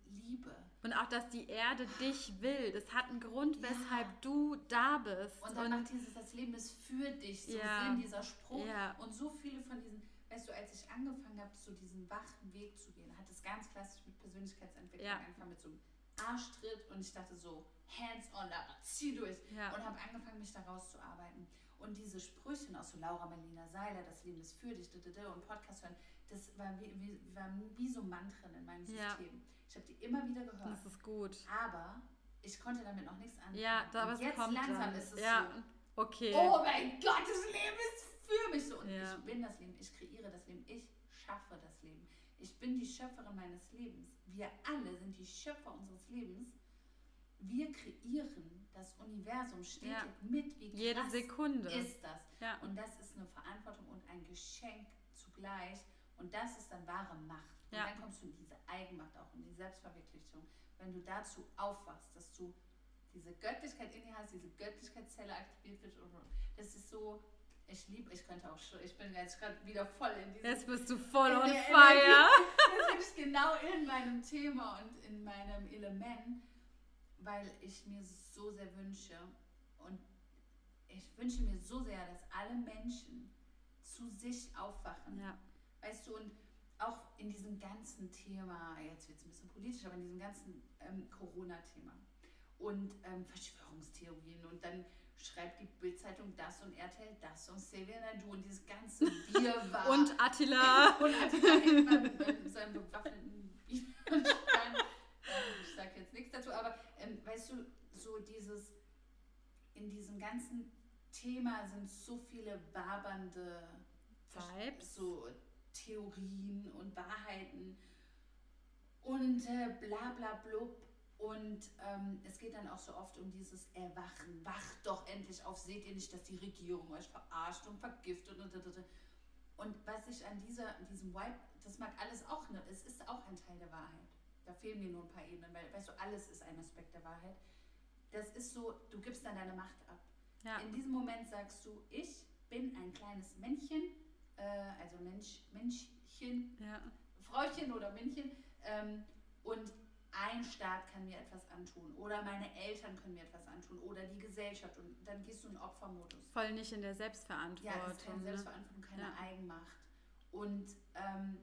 Liebe. Und auch, dass die Erde dich will. Das hat einen Grund, weshalb ja. du da bist. Und dann macht dieses, das Leben ist für dich, so ja. Sinn, dieser Spruch. Ja. Und so viele von diesen weißt du, als ich angefangen habe, so diesen wachen Weg zu gehen, hat es ganz klassisch mit Persönlichkeitsentwicklung ja. angefangen mit so einem Arschtritt und ich dachte so, hands on, aber zieh durch ja. und habe angefangen, mich da rauszuarbeiten. Und diese Sprüche aus so Laura Melina Seiler, das Leben ist für dich, und Podcast hören, das war wie, wie, war wie so Mantren in meinem System. Ja. Ich habe die immer wieder gehört. Das ist gut. Aber ich konnte damit noch nichts anfangen. Ja, da was jetzt kommt langsam dann. ist es ja. so. Okay. Oh mein Gott, das Leben ist für mich so. Und ja. ich bin das Leben, ich kreiere das Leben, ich schaffe das Leben. Ich bin die Schöpferin meines Lebens. Wir alle sind die Schöpfer unseres Lebens. Wir kreieren das Universum stetig ja. mit. Wie Jede Sekunde ist das. Ja. Und das ist eine Verantwortung und ein Geschenk zugleich. Und das ist dann wahre Macht. Und ja. dann kommst du in diese Eigenmacht auch, in die Selbstverwirklichung. Wenn du dazu aufwachst, dass du diese Göttlichkeit in dir hast, diese Göttlichkeitszelle aktiviert wird. Das ist so, ich liebe, ich könnte auch schon, ich bin jetzt gerade wieder voll in diesem. Jetzt bist du voll on fire. Jetzt bin ich genau in meinem Thema und in meinem Element, weil ich mir so sehr wünsche und ich wünsche mir so sehr, dass alle Menschen zu sich aufwachen. Ja. Weißt du, und auch in diesem ganzen Thema, jetzt wird es ein bisschen politisch, aber in diesem ganzen ähm, Corona-Thema und ähm, Verschwörungstheorien und dann schreibt die Bildzeitung das und RTL das und Silvia Nadu und dieses ganze Wirrwarr. *laughs* und Attila. *laughs* und Attila mit seinem bewaffneten Bienenstein. Ähm, ich sage jetzt nichts dazu, aber ähm, weißt du, so dieses, in diesem ganzen Thema sind so viele wabernde Vibes. so Theorien und Wahrheiten und äh, bla bla blub. Und ähm, es geht dann auch so oft um dieses Erwachen. Wacht doch endlich auf. Seht ihr nicht, dass die Regierung euch verarscht und vergiftet und und, und was ich an dieser, diesem Wipe, das mag alles auch, ne, es ist auch ein Teil der Wahrheit. Da fehlen mir nur ein paar Ebenen, weil, weißt du, alles ist ein Aspekt der Wahrheit. Das ist so, du gibst dann deine Macht ab. Ja. In diesem Moment sagst du, ich bin ein kleines Männchen, äh, also Mensch, Menschchen, ja. Frauchen oder Männchen, ähm, und ein Staat kann mir etwas antun oder meine Eltern können mir etwas antun oder die Gesellschaft und dann gehst du in Opfermodus. Voll nicht in der Selbstverantwortung. Ja, das ist keine ne? Selbstverantwortung, keine ja. Eigenmacht. Und ähm,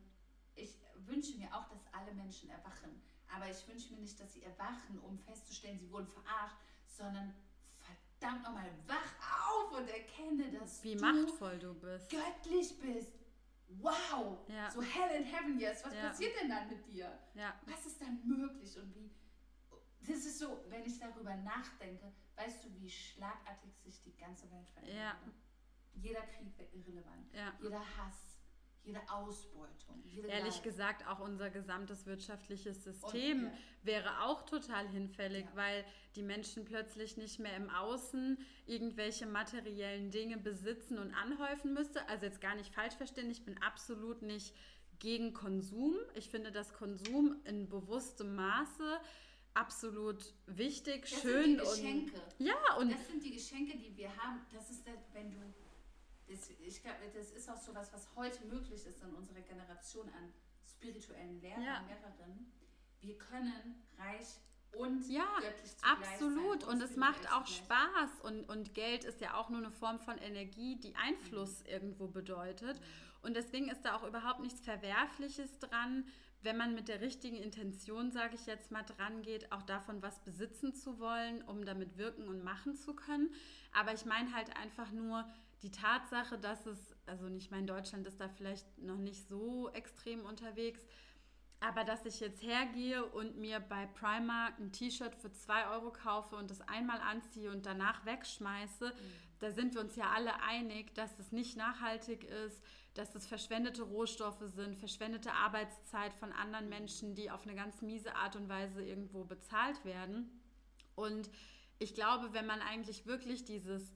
ich wünsche mir auch, dass alle Menschen erwachen. Aber ich wünsche mir nicht, dass sie erwachen, um festzustellen, sie wurden verarscht, sondern verdammt nochmal, wach auf und erkenne, dass Wie du machtvoll du bist. göttlich bist wow, ja. so hell in heaven jetzt, was ja. passiert denn dann mit dir? Ja. Was ist dann möglich und wie? Das ist so, wenn ich darüber nachdenke, weißt du, wie schlagartig sich die ganze Welt verändert. Ja. Jeder Krieg wird irrelevant. Jeder Hass, jede Ausbeutung. Jede Ehrlich Leid. gesagt, auch unser gesamtes wirtschaftliches System und, ja. wäre auch total hinfällig, ja. weil die Menschen plötzlich nicht mehr im Außen irgendwelche materiellen Dinge besitzen und anhäufen müsste. Also jetzt gar nicht falsch verstehen, ich bin absolut nicht gegen Konsum. Ich finde, dass Konsum in bewusstem Maße absolut wichtig, das schön sind die Geschenke. und ja und das sind die Geschenke, die wir haben. Das ist, das, wenn du das, ich glaube, das ist auch so was, was heute möglich ist in unserer Generation an spirituellen Lehrern, ja. Lehrerinnen. Wir können reich und ja, absolut. Und, und es macht auch Spaß. Und, und Geld ist ja auch nur eine Form von Energie, die Einfluss mhm. irgendwo bedeutet. Und deswegen ist da auch überhaupt nichts Verwerfliches dran, wenn man mit der richtigen Intention, sage ich jetzt mal, dran geht, auch davon was besitzen zu wollen, um damit wirken und machen zu können. Aber ich meine halt einfach nur, die Tatsache, dass es, also nicht mein Deutschland ist da vielleicht noch nicht so extrem unterwegs, aber dass ich jetzt hergehe und mir bei Primark ein T-Shirt für 2 Euro kaufe und das einmal anziehe und danach wegschmeiße, mhm. da sind wir uns ja alle einig, dass es nicht nachhaltig ist, dass es verschwendete Rohstoffe sind, verschwendete Arbeitszeit von anderen Menschen, die auf eine ganz miese Art und Weise irgendwo bezahlt werden. Und ich glaube, wenn man eigentlich wirklich dieses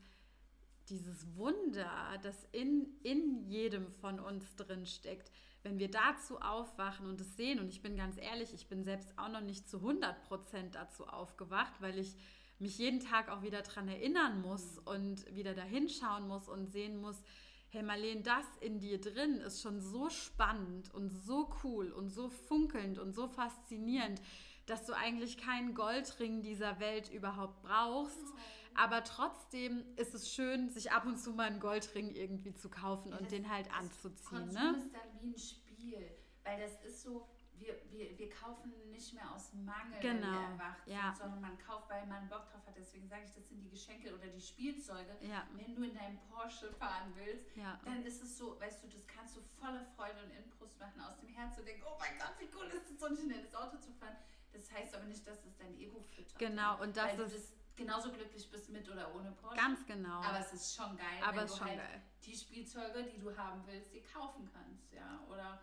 dieses Wunder, das in, in jedem von uns drin steckt, wenn wir dazu aufwachen und es sehen, und ich bin ganz ehrlich, ich bin selbst auch noch nicht zu 100 Prozent dazu aufgewacht, weil ich mich jeden Tag auch wieder daran erinnern muss und wieder dahin schauen muss und sehen muss, hey Marlene, das in dir drin ist schon so spannend und so cool und so funkelnd und so faszinierend, dass du eigentlich keinen Goldring dieser Welt überhaupt brauchst. Oh aber trotzdem ist es schön, sich ab und zu mal einen Goldring irgendwie zu kaufen ja, und den halt anzuziehen. Konsum ne? ist dann wie ein Spiel, weil das ist so, wir, wir, wir kaufen nicht mehr aus Mangel, genau. erwacht ja. sondern man kauft, weil man Bock drauf hat. Deswegen sage ich, das sind die Geschenke oder die Spielzeuge. Ja. Wenn du in deinem Porsche fahren willst, ja. dann ist es so, weißt du, das kannst du voller Freude und Inbrust machen, aus dem Herzen denken, oh mein Gott, wie cool ist es, so ein schnelles Auto zu fahren. Das heißt aber nicht, dass es dein Ego füttert. Genau, und das ist genauso glücklich bist mit oder ohne Porsche. Ganz genau. Aber es ist schon geil, Aber wenn du schon halt geil. die Spielzeuge, die du haben willst, die kaufen kannst, ja. Oder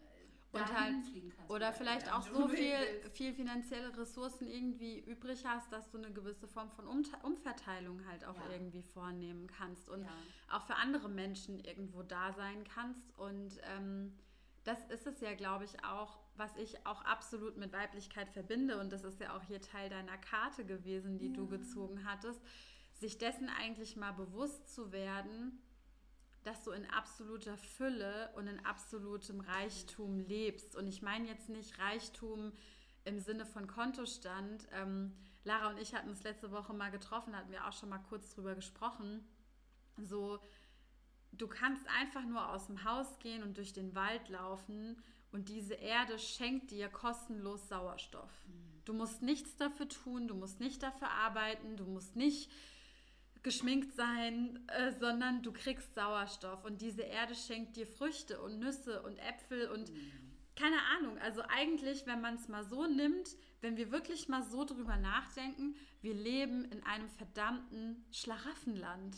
äh, und halt, kannst, oder vielleicht auch so viel, viel finanzielle Ressourcen irgendwie übrig hast, dass du eine gewisse Form von um Umverteilung halt auch ja. irgendwie vornehmen kannst und ja. auch für andere Menschen irgendwo da sein kannst. Und ähm, das ist es ja, glaube ich, auch was ich auch absolut mit Weiblichkeit verbinde, und das ist ja auch hier Teil deiner Karte gewesen, die ja. du gezogen hattest, sich dessen eigentlich mal bewusst zu werden, dass du in absoluter Fülle und in absolutem Reichtum lebst. Und ich meine jetzt nicht Reichtum im Sinne von Kontostand. Ähm, Lara und ich hatten uns letzte Woche mal getroffen, hatten wir auch schon mal kurz drüber gesprochen. So, du kannst einfach nur aus dem Haus gehen und durch den Wald laufen und diese Erde schenkt dir kostenlos Sauerstoff. Du musst nichts dafür tun, du musst nicht dafür arbeiten, du musst nicht geschminkt sein, äh, sondern du kriegst Sauerstoff und diese Erde schenkt dir Früchte und Nüsse und Äpfel und keine Ahnung. Also eigentlich, wenn man es mal so nimmt, wenn wir wirklich mal so drüber nachdenken, wir leben in einem verdammten Schlaraffenland,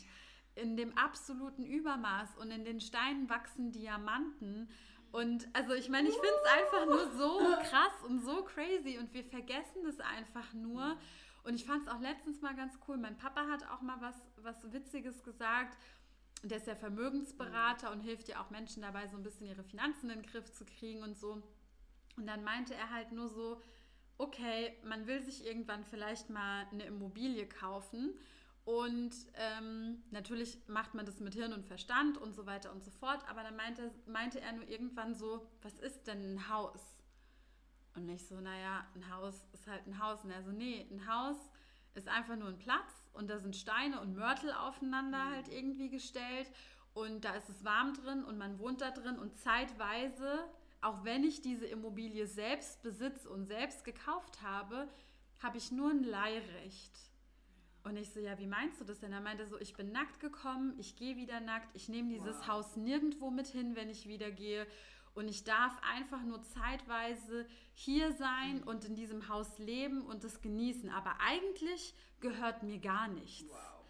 in dem absoluten Übermaß und in den Steinen wachsen Diamanten. Und also ich meine, ich finde es einfach nur so krass und so crazy und wir vergessen es einfach nur. Und ich fand es auch letztens mal ganz cool. Mein Papa hat auch mal was, was Witziges gesagt. Der ist ja Vermögensberater und hilft ja auch Menschen dabei, so ein bisschen ihre Finanzen in den Griff zu kriegen und so. Und dann meinte er halt nur so, okay, man will sich irgendwann vielleicht mal eine Immobilie kaufen. Und ähm, natürlich macht man das mit Hirn und Verstand und so weiter und so fort. Aber dann meinte, meinte er nur irgendwann so, was ist denn ein Haus? Und ich so, naja, ein Haus ist halt ein Haus. Und er so, nee, ein Haus ist einfach nur ein Platz und da sind Steine und Mörtel aufeinander mhm. halt irgendwie gestellt. Und da ist es warm drin und man wohnt da drin und zeitweise auch wenn ich diese Immobilie selbst besitze und selbst gekauft habe, habe ich nur ein Leihrecht. Und ich so, ja, wie meinst du das denn? Er meinte so, ich bin nackt gekommen, ich gehe wieder nackt, ich nehme dieses wow. Haus nirgendwo mit hin, wenn ich wieder gehe. Und ich darf einfach nur zeitweise hier sein mhm. und in diesem Haus leben und es genießen. Aber eigentlich gehört mir gar nichts. Wow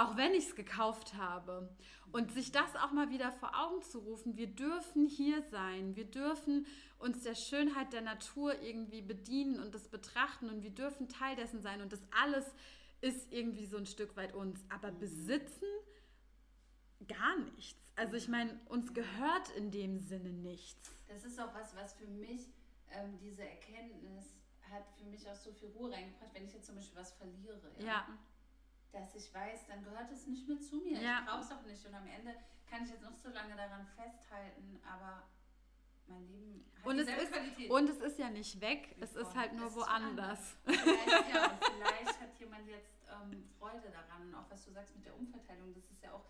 auch wenn ich es gekauft habe. Und sich das auch mal wieder vor Augen zu rufen, wir dürfen hier sein, wir dürfen uns der Schönheit der Natur irgendwie bedienen und das betrachten und wir dürfen Teil dessen sein und das alles ist irgendwie so ein Stück weit uns. Aber besitzen gar nichts. Also ich meine, uns gehört in dem Sinne nichts. Das ist auch was, was für mich ähm, diese Erkenntnis hat für mich auch so viel Ruhe reingebracht, wenn ich jetzt zum Beispiel was verliere. ja. ja dass ich weiß, dann gehört es nicht mehr zu mir. Ja. Ich brauche es auch nicht. Und am Ende kann ich jetzt noch so lange daran festhalten, aber mein Leben hat und es ist, Qualität. Und es ist ja nicht weg, es ist halt nur woanders. Vielleicht, ja, und *laughs* vielleicht hat jemand jetzt ähm, Freude daran. Und auch was du sagst mit der Umverteilung, das ist ja auch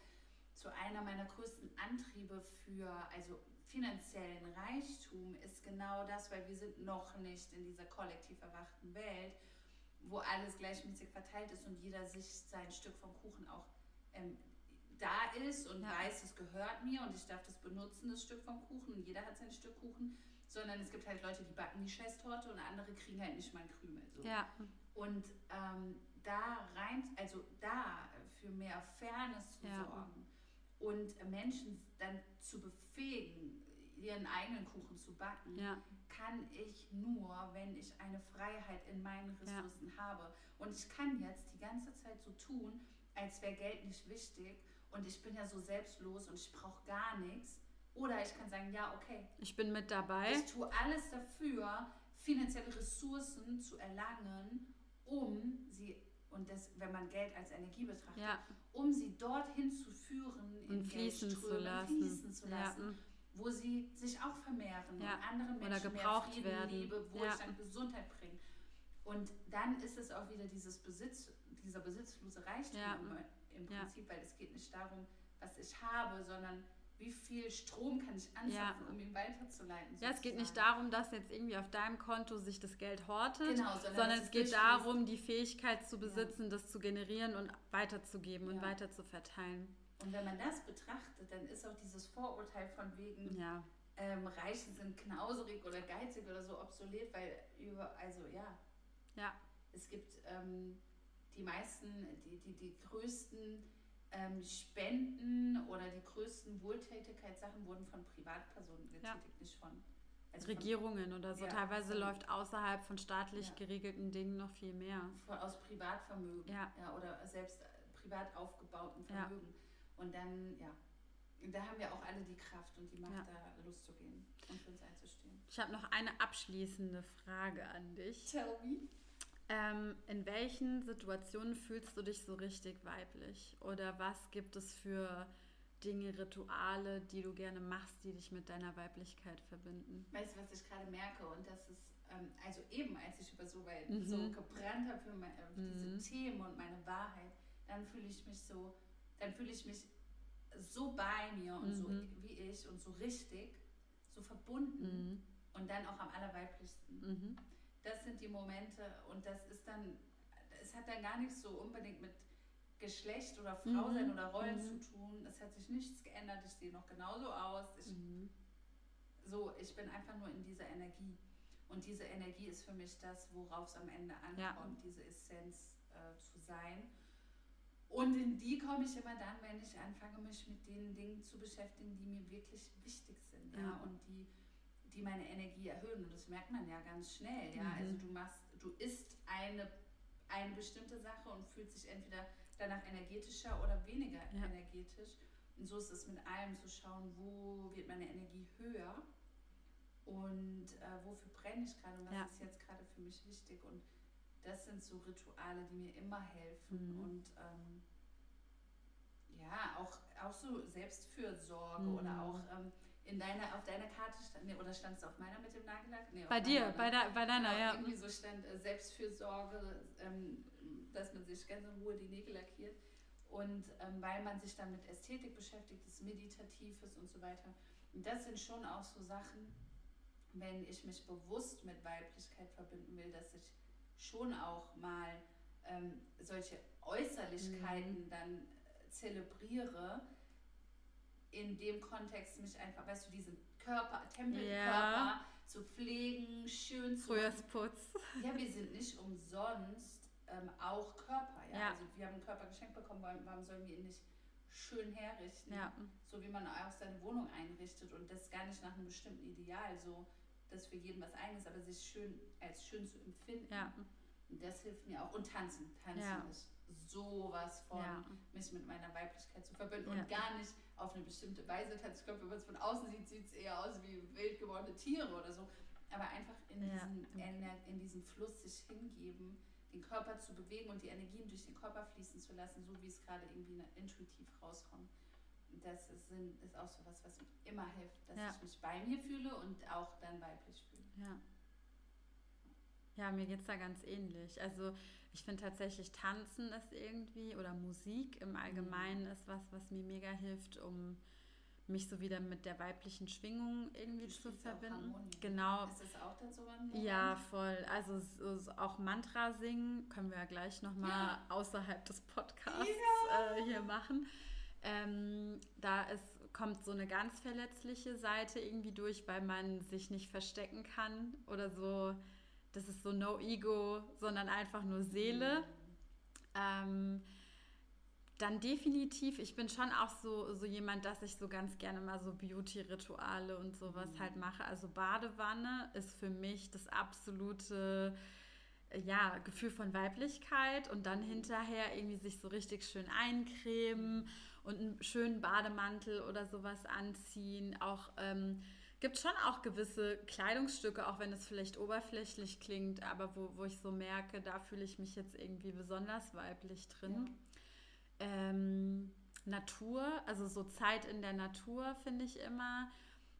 so einer meiner größten Antriebe für, also finanziellen Reichtum ist genau das, weil wir sind noch nicht in dieser kollektiv erwachten Welt wo alles gleichmäßig verteilt ist und jeder sich sein Stück vom Kuchen auch ähm, da ist und ja. weiß, es gehört mir und ich darf das benutzen, das Stück vom Kuchen und jeder hat sein Stück Kuchen, sondern es gibt halt Leute, die backen die Scheißtorte und andere kriegen halt nicht mal einen Krümel. So. Ja. Und ähm, da rein, also da für mehr Fairness zu ja. sorgen und Menschen dann zu befähigen, ihren eigenen Kuchen zu backen, ja. kann ich nur, wenn ich eine Freiheit in meinen Ressourcen ja. habe. Und ich kann jetzt die ganze Zeit so tun, als wäre Geld nicht wichtig und ich bin ja so selbstlos und ich brauche gar nichts. Oder ich kann sagen, ja, okay. Ich bin mit dabei. Ich tue alles dafür, finanzielle Ressourcen zu erlangen, um sie, und das, wenn man Geld als Energie betrachtet, ja. um sie dorthin zu führen, in fließen zu lassen. Fließen zu lassen. Ja wo sie sich auch vermehren ja. und anderen Menschen Oder gebraucht mehr Frieden, werden. Liebe, Wohlstand. Gesundheit bringen. Und dann ist es auch wieder dieses Besitz, dieser besitzlose Reichtum. Im, Prinzip, weil es geht nicht darum, was ich habe, sondern wie viel Strom kann ich anzapfen, ja. um ihn weiterzuleiten. Sozusagen. Ja, es geht nicht darum, dass jetzt irgendwie auf deinem Konto sich das Geld hortet, genau, sondern, sondern es geht darum, die Fähigkeit zu besitzen, ja. das zu generieren und weiterzugeben ja. und weiter zu verteilen. Und wenn man das betrachtet, dann ist auch dieses Vorurteil von wegen, ähm, Reiche sind knauserig oder geizig oder so obsolet, weil über, also ja. Ja. Es gibt ähm, die meisten, die, die, die größten ähm, Spenden oder die größten Wohltätigkeitssachen wurden von Privatpersonen getätigt, ja. nicht von also Regierungen oder so. Ja, Teilweise läuft außerhalb von staatlich ja. geregelten Dingen noch viel mehr. Von, aus Privatvermögen ja. ja. oder selbst privat aufgebauten Vermögen. Und dann, ja, da haben wir auch alle die Kraft und die Macht, ja. da loszugehen und für uns einzustehen. Ich habe noch eine abschließende Frage an dich. Tell me. Ähm, in welchen Situationen fühlst du dich so richtig weiblich? Oder was gibt es für Dinge, Rituale, die du gerne machst, die dich mit deiner Weiblichkeit verbinden? Weißt du, was ich gerade merke? Und das ist, ähm, also eben als ich über so, weit, mhm. so gebrannt habe für mein, äh, mhm. diese Themen und meine Wahrheit, dann fühle ich mich so dann fühle ich mich so bei mir und mhm. so wie ich und so richtig, so verbunden mhm. und dann auch am allerweiblichsten. Mhm. Das sind die Momente und das ist dann, es hat dann gar nichts so unbedingt mit Geschlecht oder Frau mhm. sein oder Rollen mhm. zu tun. Es hat sich nichts geändert. Ich sehe noch genauso aus. Ich, mhm. So, ich bin einfach nur in dieser Energie. Und diese Energie ist für mich das, worauf es am Ende ankommt, ja. diese Essenz äh, zu sein. Und in die komme ich immer dann, wenn ich anfange, mich mit den Dingen zu beschäftigen, die mir wirklich wichtig sind. Ja und die, die meine Energie erhöhen. Und das merkt man ja ganz schnell. Ja, mhm. also du machst, du isst eine, eine bestimmte Sache und fühlst dich entweder danach energetischer oder weniger ja. energetisch. Und so ist es mit allem zu schauen, wo wird meine Energie höher und äh, wofür brenne ich gerade und was ja. ist jetzt gerade für mich wichtig. Und das sind so Rituale, die mir immer helfen. Mhm. Und ähm, ja, auch, auch so Selbstfürsorge mhm. oder auch ähm, in deiner, auf deiner Karte stand, nee, oder stand es auf meiner mit dem Nagellack? Nee, bei dir, bei, de, bei deiner, genau, ja. Irgendwie so stand äh, Selbstfürsorge, ähm, dass man sich ganz in Ruhe die Nägel lackiert. Und ähm, weil man sich dann mit Ästhetik beschäftigt, das Meditatives und so weiter. Und das sind schon auch so Sachen, wenn ich mich bewusst mit Weiblichkeit verbinden will, dass ich schon auch mal ähm, solche Äußerlichkeiten mhm. dann äh, zelebriere, in dem Kontext mich einfach, weißt du, diesen Körper, Tempelkörper ja. zu pflegen, schön zu Frühjahrsputz. Ja, wir sind nicht umsonst ähm, auch Körper. Ja? ja? Also wir haben einen Körper geschenkt bekommen, warum, sollen wir ihn nicht schön herrichten? Ja. So wie man auch seine Wohnung einrichtet und das gar nicht nach einem bestimmten Ideal, so dass für jeden was eigenes, aber sich schön als schön zu empfinden. Ja. Und das hilft mir auch. Und tanzen. Tanzen ist sowas von, mich mit meiner Weiblichkeit zu verbinden und gar nicht auf eine bestimmte Weise tanzen. Ich glaube, wenn man es von außen sieht, sieht es eher aus wie wild gewordene Tiere oder so. Aber einfach in, diesen, in, in diesen Fluss sich hingeben, den Körper zu bewegen und die Energien durch den Körper fließen zu lassen, so wie es gerade irgendwie intuitiv rauskommt das ist, ist auch so was, was mir immer hilft, dass ja. ich mich bei mir fühle und auch dann weiblich fühle. Ja. Ja, mir geht es da ganz ähnlich. Also ich finde tatsächlich Tanzen ist irgendwie oder Musik im Allgemeinen mhm. ist was, was mir mega hilft, um mich so wieder mit der weiblichen Schwingung irgendwie du zu verbinden. Genau. Ist das auch dann so ein Ja, voll. Also so auch Mantra singen können wir ja gleich nochmal ja. außerhalb des Podcasts ja. äh, hier machen. Ähm, da ist, kommt so eine ganz verletzliche Seite irgendwie durch, weil man sich nicht verstecken kann oder so. Das ist so no ego, sondern einfach nur Seele. Ähm, dann definitiv, ich bin schon auch so, so jemand, dass ich so ganz gerne mal so Beauty-Rituale und sowas mhm. halt mache. Also Badewanne ist für mich das absolute ja, Gefühl von Weiblichkeit und dann hinterher irgendwie sich so richtig schön eincremen und einen schönen Bademantel oder sowas anziehen. Auch ähm, gibt schon auch gewisse Kleidungsstücke, auch wenn es vielleicht oberflächlich klingt, aber wo, wo ich so merke, da fühle ich mich jetzt irgendwie besonders weiblich drin. Ja. Ähm, Natur, also so Zeit in der Natur finde ich immer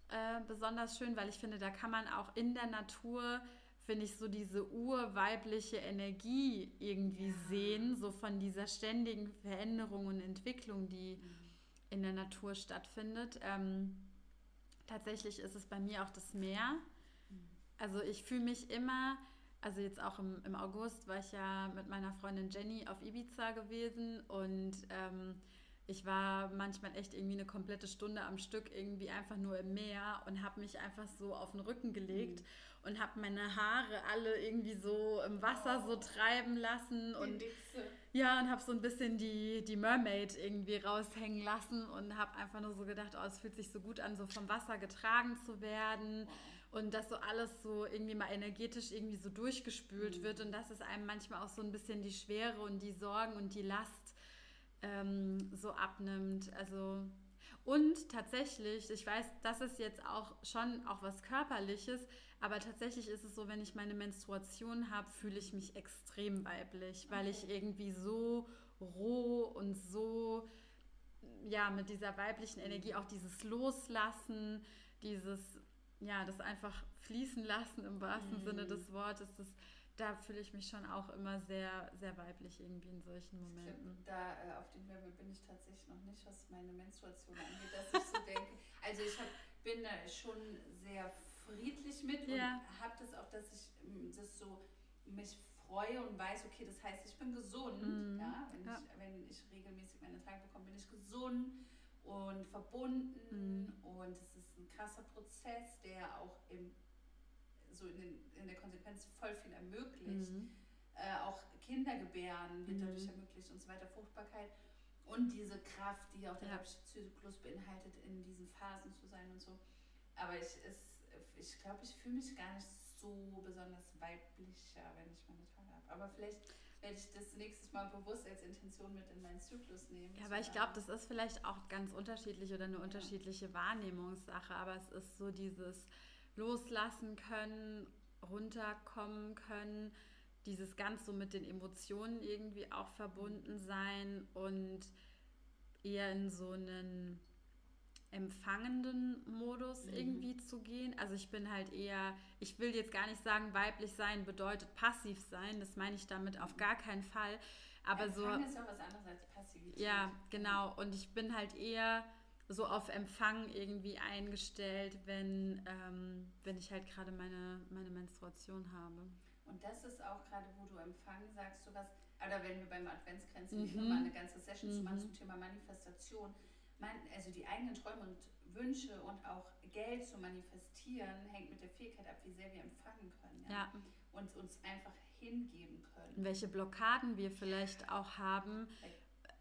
äh, besonders schön, weil ich finde, da kann man auch in der Natur finde ich, so diese urweibliche Energie irgendwie ja. sehen, so von dieser ständigen Veränderung und Entwicklung, die mhm. in der Natur stattfindet. Ähm, tatsächlich ist es bei mir auch das Meer. Mhm. Also ich fühle mich immer, also jetzt auch im, im August war ich ja mit meiner Freundin Jenny auf Ibiza gewesen und ähm, ich war manchmal echt irgendwie eine komplette Stunde am Stück irgendwie einfach nur im Meer und habe mich einfach so auf den Rücken gelegt. Mhm und habe meine Haare alle irgendwie so im Wasser so treiben lassen und ja und habe so ein bisschen die die Mermaid irgendwie raushängen lassen und habe einfach nur so gedacht, oh, es fühlt sich so gut an, so vom Wasser getragen zu werden und dass so alles so irgendwie mal energetisch irgendwie so durchgespült mhm. wird und dass es einem manchmal auch so ein bisschen die Schwere und die Sorgen und die Last ähm, so abnimmt. Also und tatsächlich, ich weiß, das ist jetzt auch schon auch was Körperliches, aber tatsächlich ist es so, wenn ich meine Menstruation habe, fühle ich mich extrem weiblich, weil ich irgendwie so roh und so, ja, mit dieser weiblichen Energie, auch dieses Loslassen, dieses, ja, das einfach fließen lassen im wahrsten mhm. Sinne des Wortes, das, da fühle ich mich schon auch immer sehr, sehr weiblich irgendwie in solchen Momenten. da äh, auf dem Level bin ich tatsächlich noch nicht, was meine Menstruation angeht, dass ich so *laughs* denke. Also ich hab, bin da schon sehr friedlich mit ja. und habe das auch, dass ich ähm, das so mich freue und weiß, okay, das heißt, ich bin gesund, mhm. ja, wenn, ja. Ich, wenn ich Intuition und verbunden mhm. und es ist ein krasser Prozess, der auch im, so in, den, in der Konsequenz voll viel ermöglicht. Mhm. Äh, auch Kindergebären wird mhm. dadurch ermöglicht und so weiter, Fruchtbarkeit und diese Kraft, die auch der ja. Zyklus beinhaltet, in diesen Phasen zu sein und so. Aber ich, ich glaube, ich fühle mich gar nicht so besonders weiblicher, wenn ich meine Tage habe. Aber vielleicht werde ich das nächstes Mal bewusst als Intention mit in meinen Zyklus nehmen. Ja, aber ich glaube, das ist vielleicht auch ganz unterschiedlich oder eine unterschiedliche Wahrnehmungssache. Aber es ist so dieses Loslassen können, runterkommen können, dieses ganz so mit den Emotionen irgendwie auch verbunden sein und eher in so einen empfangenden Modus mhm. irgendwie zu gehen. Also ich bin halt eher, ich will jetzt gar nicht sagen, weiblich sein bedeutet passiv sein. Das meine ich damit auf gar keinen Fall. Aber Empfang so. ist ja was anderes als Passivität. Ja, genau. Und ich bin halt eher so auf Empfang irgendwie eingestellt, wenn, ähm, wenn ich halt gerade meine, meine Menstruation habe. Und das ist auch gerade, wo du Empfang sagst, sowas, oder wenn wir beim Adventsgrenzen mhm. mal eine ganze Session mhm. machen zum Thema Manifestation man, also die eigenen Träume und Wünsche und auch Geld zu manifestieren, hängt mit der Fähigkeit ab, wie sehr wir empfangen können. Ja? ja. Und uns einfach hingeben können. Welche Blockaden wir vielleicht auch haben,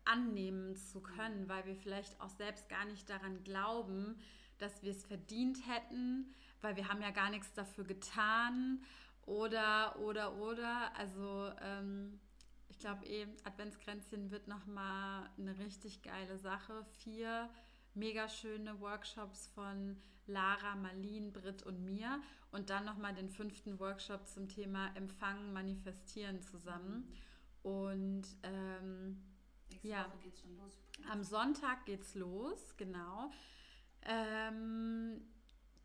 annehmen zu können, weil wir vielleicht auch selbst gar nicht daran glauben, dass wir es verdient hätten, weil wir haben ja gar nichts dafür getan oder, oder, oder. Also ähm, ich glaube eh, Adventskränzchen wird nochmal eine richtig geile Sache. Vier mega schöne Workshops von Lara, Marlene, Britt und mir und dann nochmal den fünften Workshop zum Thema Empfangen, Manifestieren zusammen. Und ähm, ja, los, am Sonntag geht's los, genau. Ähm,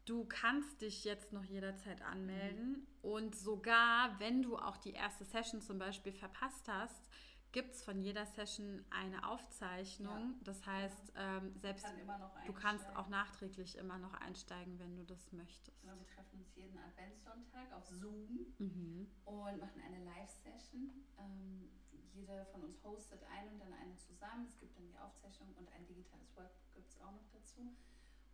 Du kannst dich jetzt noch jederzeit anmelden mhm. und sogar, wenn du auch die erste Session zum Beispiel verpasst hast, gibt es von jeder Session eine Aufzeichnung. Ja. Das heißt, ähm, selbst kann du kannst auch nachträglich immer noch einsteigen, wenn du das möchtest. Genau, wir treffen uns jeden Adventssonntag auf Zoom mhm. und machen eine Live-Session. Ähm, jeder von uns hostet eine und dann eine zusammen. Es gibt dann die Aufzeichnung und ein digitales Workbook gibt es auch noch dazu.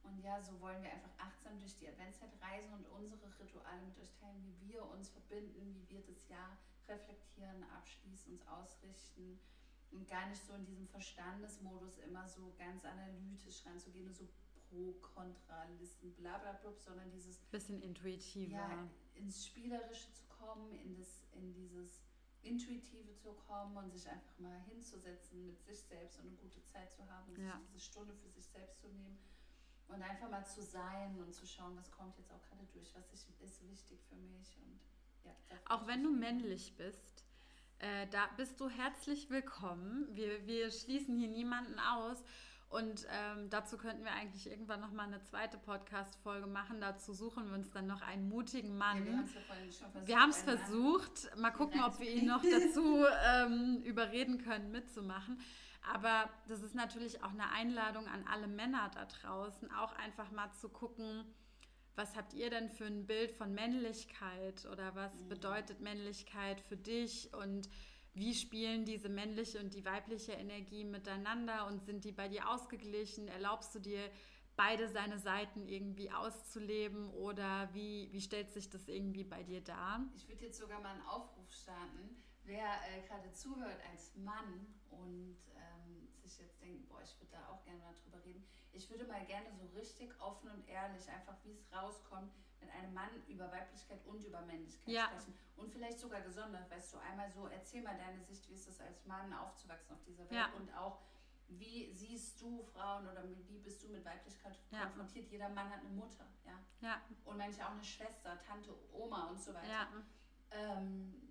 Und ja, so wollen wir einfach achtsam durch die Adventszeit reisen und unsere Rituale mit euch teilen, wie wir uns verbinden, wie wir das Jahr reflektieren, abschließen, uns ausrichten und gar nicht so in diesem Verstandesmodus immer so ganz analytisch ranzugehen und so Pro-Kontra-Listen, bla bla bla, sondern dieses bisschen intuitiver. Ja, ins Spielerische zu kommen, in, das, in dieses Intuitive zu kommen und sich einfach mal hinzusetzen mit sich selbst und eine gute Zeit zu haben und ja. sich diese Stunde für sich selbst zu nehmen und einfach mal zu sein und zu schauen, was kommt jetzt auch gerade durch, was ist, ist wichtig für mich. Und ja, auch wenn du männlich bist, äh, da bist du herzlich willkommen. Wir, wir schließen hier niemanden aus. Und ähm, dazu könnten wir eigentlich irgendwann noch mal eine zweite Podcast-Folge machen. Dazu suchen wir uns dann noch einen mutigen Mann. Ja, wir haben es versucht. Mal gucken, ob wir ihn noch *laughs* dazu ähm, überreden können, mitzumachen. Aber das ist natürlich auch eine Einladung an alle Männer da draußen, auch einfach mal zu gucken, was habt ihr denn für ein Bild von Männlichkeit oder was mhm. bedeutet Männlichkeit für dich und wie spielen diese männliche und die weibliche Energie miteinander und sind die bei dir ausgeglichen? Erlaubst du dir beide seine Seiten irgendwie auszuleben oder wie, wie stellt sich das irgendwie bei dir dar? Ich würde jetzt sogar mal einen Aufruf starten, wer äh, gerade zuhört als Mann und sich jetzt denken, boah, ich würde da auch gerne mal drüber reden. Ich würde mal gerne so richtig offen und ehrlich, einfach wie es rauskommt, mit einem Mann über Weiblichkeit und über Männlichkeit ja. sprechen. Und vielleicht sogar gesondert, weißt du, einmal so, erzähl mal deine Sicht, wie ist es als Mann aufzuwachsen auf dieser Welt ja. und auch, wie siehst du Frauen oder wie bist du mit Weiblichkeit ja. konfrontiert? Jeder Mann hat eine Mutter, ja. ja. Und manche auch eine Schwester, Tante, Oma und so weiter. Ja. Ähm,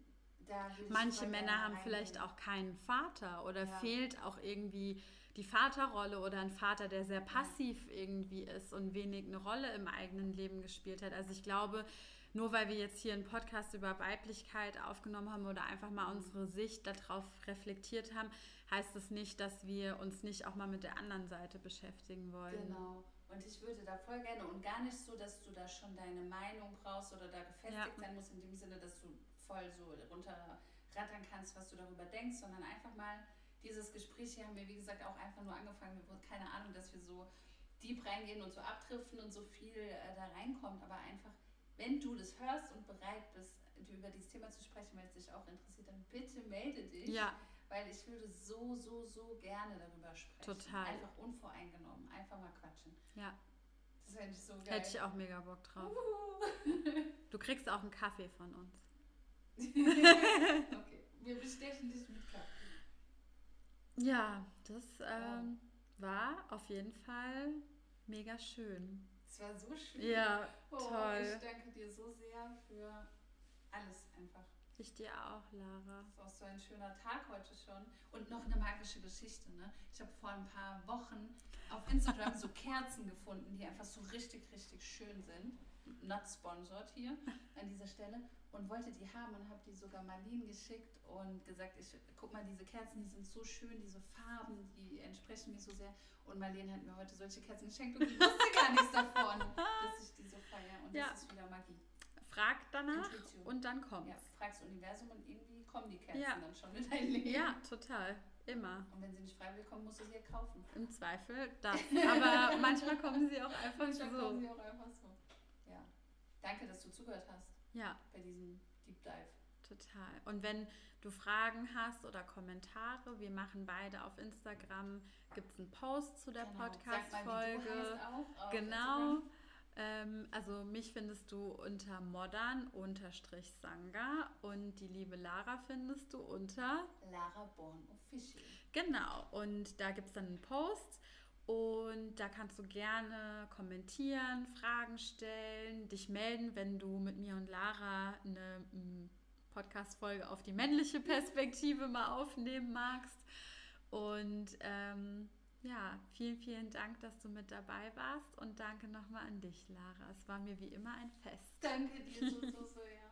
Manche Männer haben vielleicht auch keinen Vater oder fehlt auch irgendwie die Vaterrolle oder ein Vater, der sehr passiv irgendwie ist und wenig eine Rolle im eigenen Leben gespielt hat. Also ich glaube, nur weil wir jetzt hier einen Podcast über Weiblichkeit aufgenommen haben oder einfach mal unsere Sicht darauf reflektiert haben, heißt das nicht, dass wir uns nicht auch mal mit der anderen Seite beschäftigen wollen. Genau. Und ich würde da voll gerne und gar nicht so, dass du da schon deine Meinung brauchst oder da gefestigt ja. sein musst, in dem Sinne, dass du voll so runterrattern kannst, was du darüber denkst, sondern einfach mal dieses Gespräch hier haben wir, wie gesagt, auch einfach nur angefangen. Wir wurden keine Ahnung, dass wir so deep reingehen und so abdriften und so viel äh, da reinkommt. Aber einfach, wenn du das hörst und bereit bist, über dieses Thema zu sprechen, weil es dich auch interessiert, dann bitte melde dich. Ja. Weil ich würde so, so, so gerne darüber sprechen. Total. Einfach unvoreingenommen. Einfach mal quatschen. Ja. Das fände ich so geil. Hätte ich auch mega Bock drauf. du kriegst auch einen Kaffee von uns. *laughs* okay, wir bestechen dich mit Kaffee. Ja, das ähm, war auf jeden Fall mega schön. Es war so schön. Ja, oh, toll. Ich danke dir so sehr für alles einfach. Ich dir auch, Lara. Das ist auch so ein schöner Tag heute schon. Und noch eine magische Geschichte. Ne? Ich habe vor ein paar Wochen auf Instagram so *laughs* Kerzen gefunden, die einfach so richtig, richtig schön sind. Not sponsored hier an dieser Stelle. Und wollte die haben und habe die sogar Marlene geschickt und gesagt, ich guck mal, diese Kerzen, die sind so schön, diese Farben, die entsprechen mir so sehr. Und Marlene hat mir heute solche Kerzen geschenkt und ich wusste gar nichts davon, *laughs* dass ich die so feiere. Und ja. das ist wieder Magie frag danach Intuition. und dann kommt. Ja, fragst Universum und irgendwie kommen die Kerzen ja. dann schon in dein Leben. Ja, total. Immer. Und wenn sie nicht freiwillig kommen, musst du sie ja kaufen. Im Zweifel das. *laughs* Aber manchmal kommen sie auch einfach manchmal so. Manchmal kommen sie auch einfach so. Ja. Danke, dass du zugehört hast. Ja. Bei diesem Deep Dive. Total. Und wenn du Fragen hast oder Kommentare, wir machen beide auf Instagram, gibt es einen Post zu der genau. Podcast-Folge. Genau. Ähm, also mich findest du unter modern-sanga und die liebe Lara findest du unter Lara Born Official. Genau, und da gibt es dann einen Post und da kannst du gerne kommentieren, Fragen stellen, dich melden, wenn du mit mir und Lara eine mm, Podcast-Folge auf die männliche Perspektive mal aufnehmen magst. Und ähm, ja, vielen, vielen Dank, dass du mit dabei warst und danke nochmal an dich, Lara. Es war mir wie immer ein Fest. Danke dir so, so, so, ja.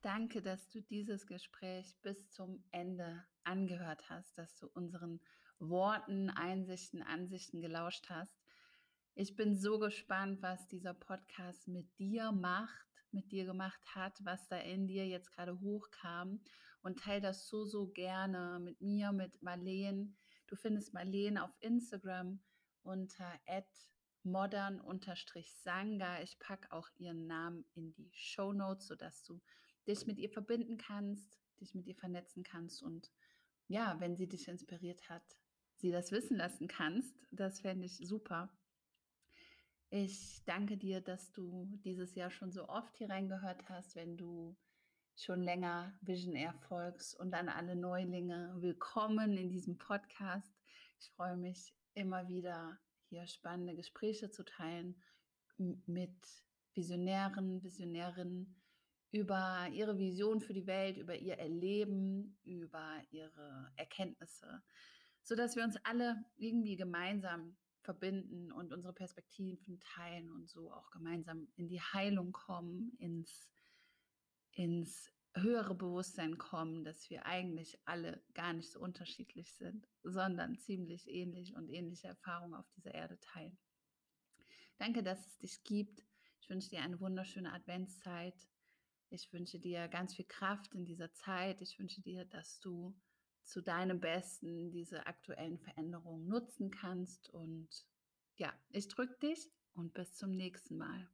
Danke, dass du dieses Gespräch bis zum Ende angehört hast, dass du unseren Worten, Einsichten, Ansichten gelauscht hast. Ich bin so gespannt, was dieser Podcast mit dir macht, mit dir gemacht hat, was da in dir jetzt gerade hochkam und teile das so, so gerne mit mir, mit Marleen Du findest Marlene auf Instagram unter modern-sanga. Ich packe auch ihren Namen in die Show Notes, sodass du dich mit ihr verbinden kannst, dich mit ihr vernetzen kannst und ja, wenn sie dich inspiriert hat, sie das wissen lassen kannst. Das fände ich super. Ich danke dir, dass du dieses Jahr schon so oft hier reingehört hast, wenn du schon länger Vision Air folgst und an alle Neulinge willkommen in diesem Podcast. Ich freue mich immer wieder hier spannende Gespräche zu teilen mit Visionären, Visionärinnen über ihre Vision für die Welt, über ihr Erleben, über ihre Erkenntnisse, so dass wir uns alle irgendwie gemeinsam verbinden und unsere Perspektiven teilen und so auch gemeinsam in die Heilung kommen, ins ins höhere Bewusstsein kommen, dass wir eigentlich alle gar nicht so unterschiedlich sind, sondern ziemlich ähnlich und ähnliche Erfahrungen auf dieser Erde teilen. Danke, dass es dich gibt. Ich wünsche dir eine wunderschöne Adventszeit. Ich wünsche dir ganz viel Kraft in dieser Zeit. Ich wünsche dir, dass du zu deinem Besten diese aktuellen Veränderungen nutzen kannst. Und ja, ich drücke dich und bis zum nächsten Mal.